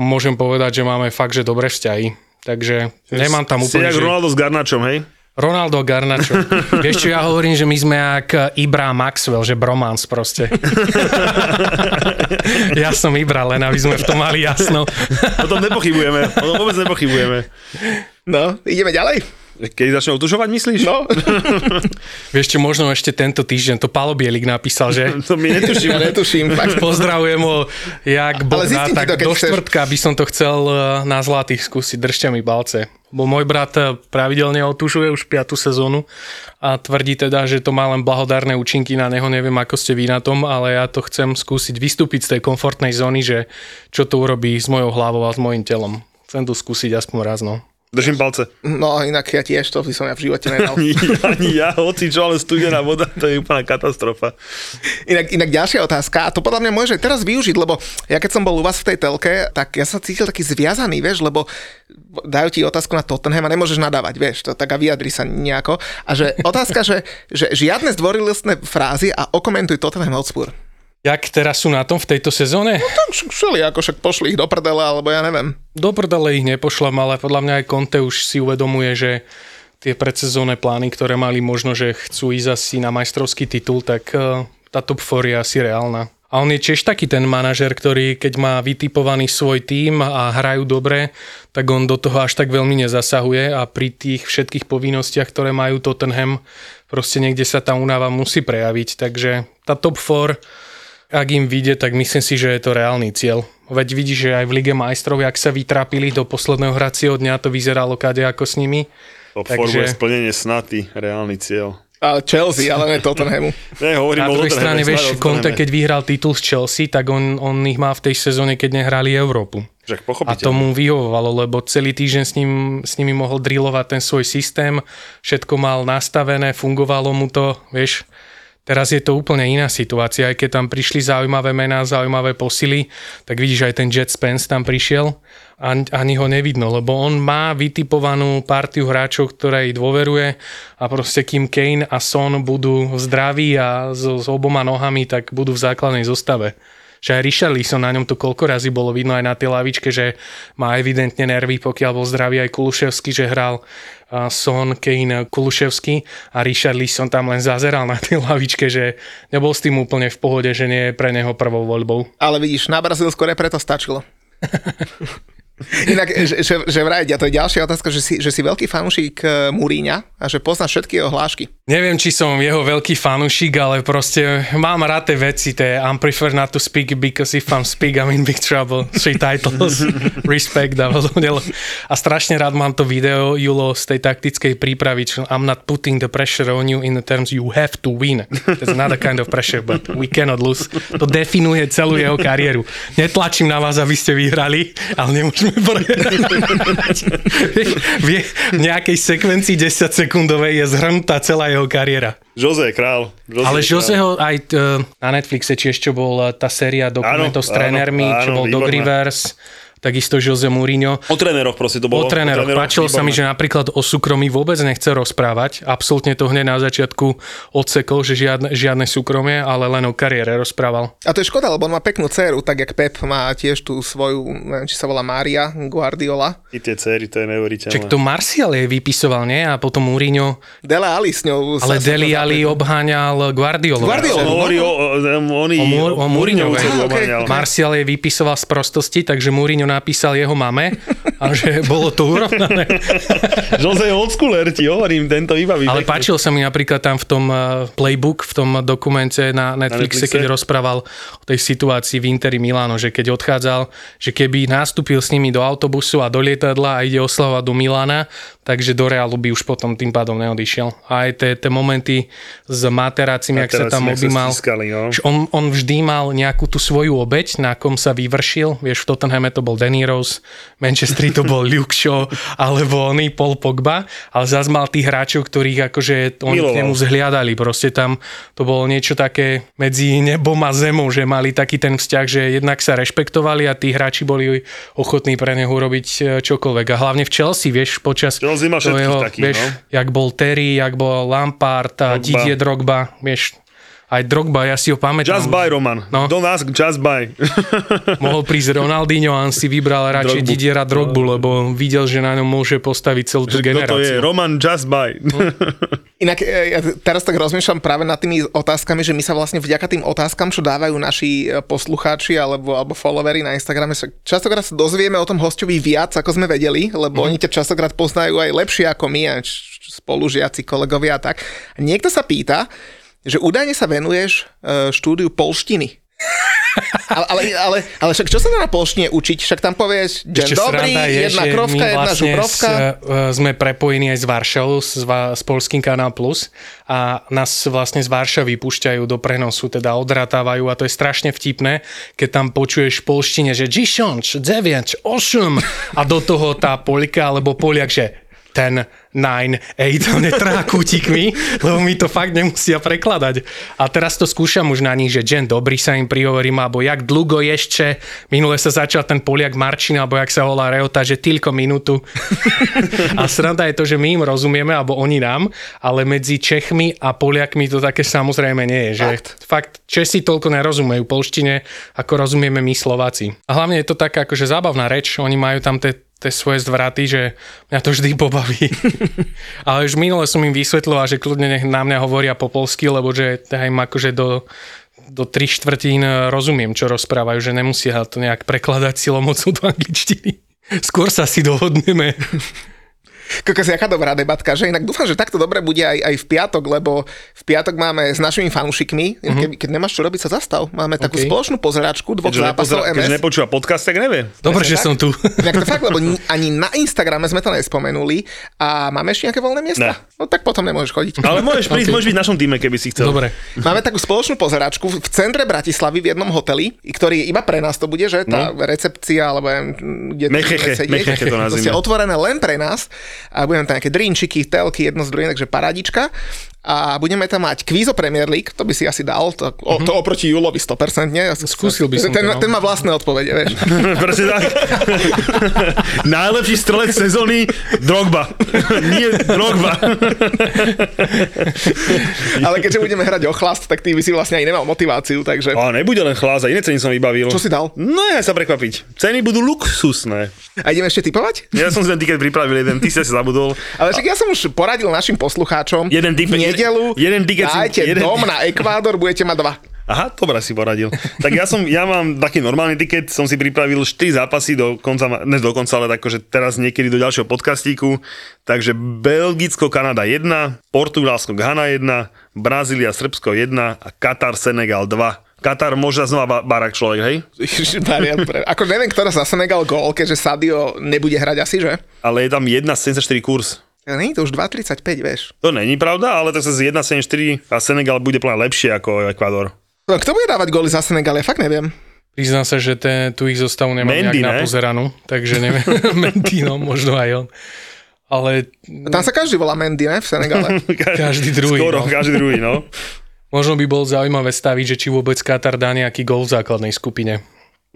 E: môžem povedať, že máme fakt, že dobré vzťahy. Takže nemám tam úplne...
D: Si jak
E: že...
D: Ronaldo s Garnačom, hej?
E: Ronaldo Garnačo. Vieš čo, ja hovorím, že my sme jak Ibra a Maxwell, že bromance proste. ja som Ibra, len aby sme v tom mali jasno.
D: O tom nepochybujeme, o tom vôbec nepochybujeme.
C: No, ideme ďalej.
D: Keď začne otužovať, myslíš?
C: No,
E: Vieš čo, možno ešte tento týždeň to Palo Bielik napísal, že
D: To my
C: ja
D: netušíme.
C: netuším. Fakt.
E: pozdravujem ho, jak Boh dá, tak
C: to,
E: do
C: chceš.
E: štvrtka by som to chcel eh, na zlatých skúsiť, držte mi palce. Bo môj brat eh, pravidelne otužuje už 5. sezónu a tvrdí teda, že to má len blahodárne účinky na neho, neviem ako ste vy na tom, ale ja to chcem skúsiť vystúpiť z tej komfortnej zóny, že čo to urobí s mojou hlavou a s mojim telom. Chcem to skúsiť aspoň raz, no.
D: Držím palce.
C: No, inak ja tiež, to by som ja v živote nedal.
D: Ani, ani ja, hoci čo, ale studená voda, to je úplná katastrofa.
C: Inak, inak ďalšia otázka, a to podľa mňa môže teraz využiť, lebo ja keď som bol u vás v tej telke, tak ja sa cítil taký zviazaný, vieš, lebo dajú ti otázku na Tottenham a nemôžeš nadávať, vieš, to, tak a vyjadri sa nejako. A že otázka, že, že žiadne zdvorilostné frázy a okomentuj Tottenham Hotspur.
E: Jak teraz sú na tom v tejto sezóne?
C: Tak však všeli, ako však pošli ich do prdele, alebo ja neviem.
E: Do prdele ich nepošlem, ale podľa mňa aj Conte už si uvedomuje, že tie predsezónne plány, ktoré mali možno, že chcú ísť asi na majstrovský titul, tak eh, tá top 4 je asi reálna. A on je tiež taký ten manažer, ktorý keď má vytipovaný svoj tím a hrajú dobre, tak on do toho až tak veľmi nezasahuje a pri tých všetkých povinnostiach, ktoré majú Tottenham, proste niekde sa tá únava musí prejaviť. Takže tá top 4 ak im vyjde, tak myslím si, že je to reálny cieľ. Veď vidíš, že aj v Lige majstrov, ak sa vytrápili do posledného hracieho dňa, to vyzeralo kade ako s nimi.
D: Top
E: Takže-
D: Takže... splnenie snaty, reálny cieľ.
C: Ale Chelsea, ale ne Tottenhamu.
D: Ne, hovorím
E: Na
D: o
E: druhej strane, vieš, Conte, keď vyhral titul z Chelsea, tak on, on ich má v tej sezóne, keď nehrali Európu.
D: Však
E: A
D: pochopiteľne.
E: to mu vyhovovalo, lebo celý týždeň s, ním, s nimi mohol drillovať ten svoj systém, všetko mal nastavené, fungovalo mu to, vieš. Teraz je to úplne iná situácia, aj keď tam prišli zaujímavé mená, zaujímavé posily, tak vidíš, aj ten Jet Spence tam prišiel. A ani ho nevidno, lebo on má vytipovanú partiu hráčov, ktoré jej dôveruje a proste kým Kane a Son budú zdraví a so, s oboma nohami, tak budú v základnej zostave že aj Richarlison na ňom to koľko razy bolo vidno aj na tej lavičke, že má evidentne nervy, pokiaľ bol zdravý aj Kuluševský, že hral Son, Kane, Kuluševský a Richarlison tam len zazeral na tej lavičke, že nebol s tým úplne v pohode, že nie je pre neho prvou voľbou.
C: Ale vidíš, na Brazílsko repre to stačilo. Inak, že, že, vraj, a to je ďalšia otázka, že si, že si veľký fanúšik eh, Muríňa a že poznáš všetky jeho hlášky.
E: Neviem, či som jeho veľký fanúšik, ale proste mám rád tie veci, tie I'm prefer not to speak because if I'm speak I'm in big trouble. Three titles, respect a podobne. A strašne rád mám to video, Julo, z tej taktickej prípravy, čo I'm not putting the pressure on you in the terms you have to win. That's another kind of pressure, but we cannot lose. To definuje celú jeho kariéru. Netlačím na vás, aby ste vyhrali, ale nemôžeme prehrať. Vie, v nejakej sekvencii 10 sekundovej je zhrnutá celá jeho kariéra.
D: Jose, král. Jose,
E: Ale. Joseho aj t- na Netflixe, či ešte bol eh, tá séria dokumentov
D: Áno,
E: s trénermi,
D: áno,
E: čo
D: áno,
E: bol Dog
D: výborná.
E: Rivers, takisto Jose Mourinho.
D: O tréneroch proste to bolo.
E: O tréneroch. Páčilo sa mi, že napríklad o súkromí vôbec nechce rozprávať. Absolútne to hneď na začiatku odsekol, že žiadne, žiadne súkromie, ale len o kariére rozprával.
C: A to je škoda, lebo on má peknú dceru, tak jak Pep má tiež tú svoju, neviem, či sa volá Mária Guardiola.
D: I tie céry, to je neuveriteľné.
E: Čak to Martial jej vypisoval, nie? A potom Mourinho,
C: Dele Ali s ňou.
E: ale Deli Ali obháňal Guardiolu.
C: Guardiola.
D: On hovorí o, o, oni,
E: O Mour- o Mourinhovej.
D: dceru
C: Á, okej.
D: obháňal.
E: Martial jej vypisoval z prostosti, takže Mourinho napísal jeho mame a že bolo to urovnané.
D: Jose je oldschooler, ti hovorím, tento vybaví.
E: Ale páčil sa mi napríklad tam v tom eh, playbook, v tom dokumente na Netflixe,
D: Netflixe?
E: keď rozprával o tej situácii v Interi Milano, že keď odchádzal, že keby nastúpil s nimi do autobusu a do lietadla a ide oslavovať do Milána, takže do Realu by už potom tým pádom neodišiel. A aj tie, tie momenty s materácim, jak sa tam objímal,
D: no.
E: on, on vždy mal nejakú tú svoju obeď, na kom sa vyvršil. Vieš, v Tottenhame to bol Danny Rose, Manchester to bol Luke Shaw, alebo oný Paul Pogba, ale zase mal tých hráčov, ktorých akože oni
D: Miloval.
E: k nemu zhliadali. Proste tam to bolo niečo také medzi nebom a zemou, že mali taký ten vzťah, že jednak sa rešpektovali a tí hráči boli ochotní pre neho urobiť e, čokoľvek. A hlavne v Chelsea, vieš, počas
D: Chelsea má
E: toho
D: všetkých takých,
E: vieš,
D: no.
E: jak bol Terry, jak bol Lampard
D: Drogba.
E: Didier Drogba, vieš, aj Drogba, ja si ho pamätám.
D: Just buy, Roman.
E: No.
D: Don't ask, just buy.
E: Mohol prísť Ronaldinho a on si vybral radšej
D: Drogbu.
E: Didiera Drogbu, lebo videl, že na ňom môže postaviť celú tú
D: Kto to je?
E: generáciu.
D: Roman, just buy.
C: Inak e, ja teraz tak rozmýšľam práve nad tými otázkami, že my sa vlastne vďaka tým otázkam, čo dávajú naši e, poslucháči alebo, alebo followery na Instagrame, sa častokrát sa dozvieme o tom hostovi viac, ako sme vedeli, lebo mm. oni ťa častokrát poznajú aj lepšie ako my, spolužiaci, kolegovia a tak. A niekto sa pýta, že údajne sa venuješ e, štúdiu polštiny. ale, ale, ale, ale však čo sa dá na polštine učiť? Však tam povieš, deň dobrý,
E: je,
C: jedna krovka, jedna
E: vlastne
C: žubrovka.
E: S, e, sme prepojení aj s Varšavou, s, s Polským kanál Plus a nás vlastne z Varšavy púšťajú do prenosu, teda odratávajú a to je strašne vtipné, keď tam počuješ v polštine, že 10, 9, 8 a do toho tá Poľka alebo Poliak, že 10, 9, 8, on je trhá kútikmi, lebo mi to fakt nemusia prekladať. A teraz to skúšam už na nich, že deň dobrý sa im prihovorím, alebo jak dlho ešte, minule sa začal ten Poliak Marčin, alebo jak sa volá Reota, že tylko minútu. a sranda je to, že my im rozumieme, alebo oni nám, ale medzi Čechmi a Poliakmi to také samozrejme nie je. Že
C: Fakt?
E: fakt Česi toľko nerozumejú polštine, ako rozumieme my Slováci. A hlavne je to taká akože zábavná reč, oni majú tam tie tie svoje zvraty, že mňa to vždy pobaví. Ale už minule som im vysvetloval, že kľudne nech na mňa hovoria po polsky, lebo že ja im akože do, do tri štvrtín rozumiem, čo rozprávajú, že nemusia to nejak prekladať silomocou do angličtiny. Skôr sa si dohodneme.
C: Kokos, jaká dobrá debatka, že inak dúfam, že takto dobre bude aj, aj v piatok, lebo v piatok máme s našimi fanúšikmi, uh-huh. keď, keď nemáš čo robiť, sa zastav. Máme takú
E: OK.
C: spoločnú pozeračku dvoch
D: Keďže,
C: zápasov
D: nepozerá, keďže
C: MS.
D: nepočúva podcast, tak nevie.
E: Dobre, že
C: tak.
E: som tu.
C: Inak to fakt, lebo ni- ani na Instagrame sme to nespomenuli. A máme ešte nejaké voľné miesta?
D: Ne.
C: No tak potom nemôžeš chodiť.
D: Ale môžeš prísť, môžeš byť v našom týme, keby si chcel.
E: Dobre.
C: Máme takú spoločnú pozeračku v centre Bratislavy v jednom hoteli, ktorý iba pre nás to bude, že tá no. recepcia, alebo kde
D: Mecheche, mecheche to nazvime.
C: Otvorené len pre nás a budeme tam nejaké drinčiky, telky, jedno z druhým, takže paradička. A budeme tam mať kvízo Premier League, to by si asi dal, to, o, to oproti Julovi 100%, nie?
E: Skúsil by som
C: ten,
E: to, no.
C: ten má vlastné odpovede, vieš.
D: Presne tak. Najlepší strelec sezóny Drogba. Nie Drogba.
C: Ale keďže budeme hrať o chlast, tak ty by si vlastne aj nemal motiváciu, takže...
D: A nebude len chlás, aj iné ceny som vybavil.
C: Čo si dal?
D: No ja sa prekvapiť. Ceny budú luxusné.
C: A ideme ešte typovať?
D: Ja som si ten tiket pripravil jeden, ty si sa zabudol.
C: Ale však ja som už poradil našim poslucháčom.
D: Jeden tip-
C: v nedelu
D: jeden
C: dajte
D: jeden-
C: dom na Ekvádor, budete mať dva.
D: Aha, dobre si poradil. Tak ja som, ja mám taký normálny tiket, som si pripravil 4 zápasy do konca, ne do konca, ale akože teraz niekedy do ďalšieho podcastíku. Takže Belgicko, Kanada 1, Portugalsko, Ghana 1, Brazília, Srbsko 1 a Katar, Senegal 2. Katar dať znova ba- barak človek, hej?
C: Pre- Ako neviem, ktorá za Senegal gól, keďže Sadio nebude hrať asi, že?
D: Ale je tam 1,74 kurz.
C: Nie, to už 2,35, vieš.
D: To není pravda, ale tak sa z 1,74 a Senegal bude plná lepšie ako Ekvador.
C: No, kto bude dávať góly za Senegal? Ja fakt neviem.
E: Priznám sa, že ten, tu ich zostavu nemám
D: Mendy,
E: nejak
D: ne?
E: napozeranú, takže neviem. Mendy, no, možno aj on. Ale
C: Tam sa každý volá Mendy, ne? V Senegale.
E: Každý druhý,
D: Skoro,
E: no.
D: každý druhý, no.
E: možno by bol zaujímavé staviť, že či vôbec Katar dá nejaký gol v základnej skupine.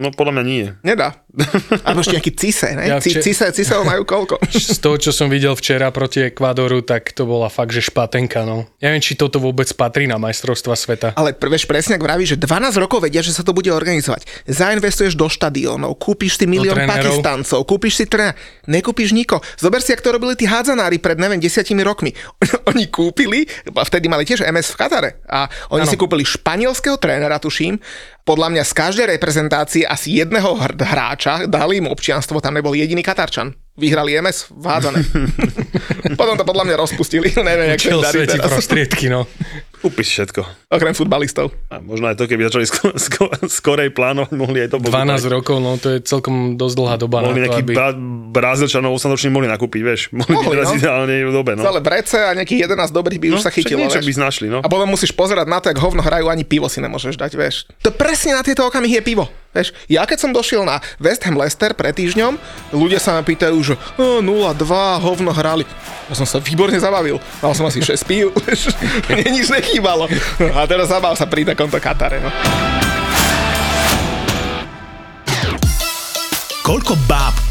D: No podľa mňa nie.
C: Nedá. Alebo ešte nejaký Cise, ne?
E: Ja
C: Ja,
E: vče-
C: Cise, Cise majú koľko?
E: Z toho, čo som videl včera proti Ekvádoru, tak to bola fakt, že špatenka, no. Neviem, či toto vôbec patrí na majstrovstva sveta.
C: Ale vieš, presne ak vravíš, že 12 rokov vedia, že sa to bude organizovať. Zainvestuješ do štadiónov, kúpiš si milión
E: trénerov.
C: Pakistancov, kúpiš si tréner, nekúpiš niko. Zober si, ak to robili tí hádzanári pred, neviem, desiatimi rokmi. oni kúpili, a vtedy mali tiež MS v Katare, a oni
E: Áno.
C: si kúpili španielského trénera, tuším, podľa mňa z každej reprezentácie asi jedného hr- hráča dali im občianstvo, tam nebol jediný Katarčan. Vyhrali MS v hádzané. Potom to podľa mňa rozpustili, neviem, jak
E: sveti
C: teraz.
E: prostriedky, no.
D: Kúpiš všetko.
C: Okrem futbalistov.
D: A možno aj to, keby začali sko- sko- skorej plánovať, mohli aj to
E: 12
D: pokúpať.
E: rokov, no to je celkom dosť dlhá doba
D: Mohli
E: na to,
D: nejaký
E: aby...
D: bra- Brazílčanov mohli nakúpiť, vieš. Mohli,
C: Mohli,
D: byť
C: no.
D: ideálne v dobe, no.
C: Celé brece a nejakých 11 dobrých by už
D: no
C: sa chytilo,
D: niečo
C: vieš.
D: by znašli, no.
C: A potom musíš pozerať na to, jak hovno hrajú, ani pivo si nemôžeš dať, vieš. To presne na tieto okamihy je pivo. Vieš, ja keď som došiel na West Ham Leicester pred týždňom, ľudia sa ma pýtajú, že "Ó, 0-2, hovno hrali. Ja som sa výborne zabavil. Mal som asi 6 pív. Mne nič nechýbalo. A teraz zabav sa pri takomto Katare, no.
B: Koľko báb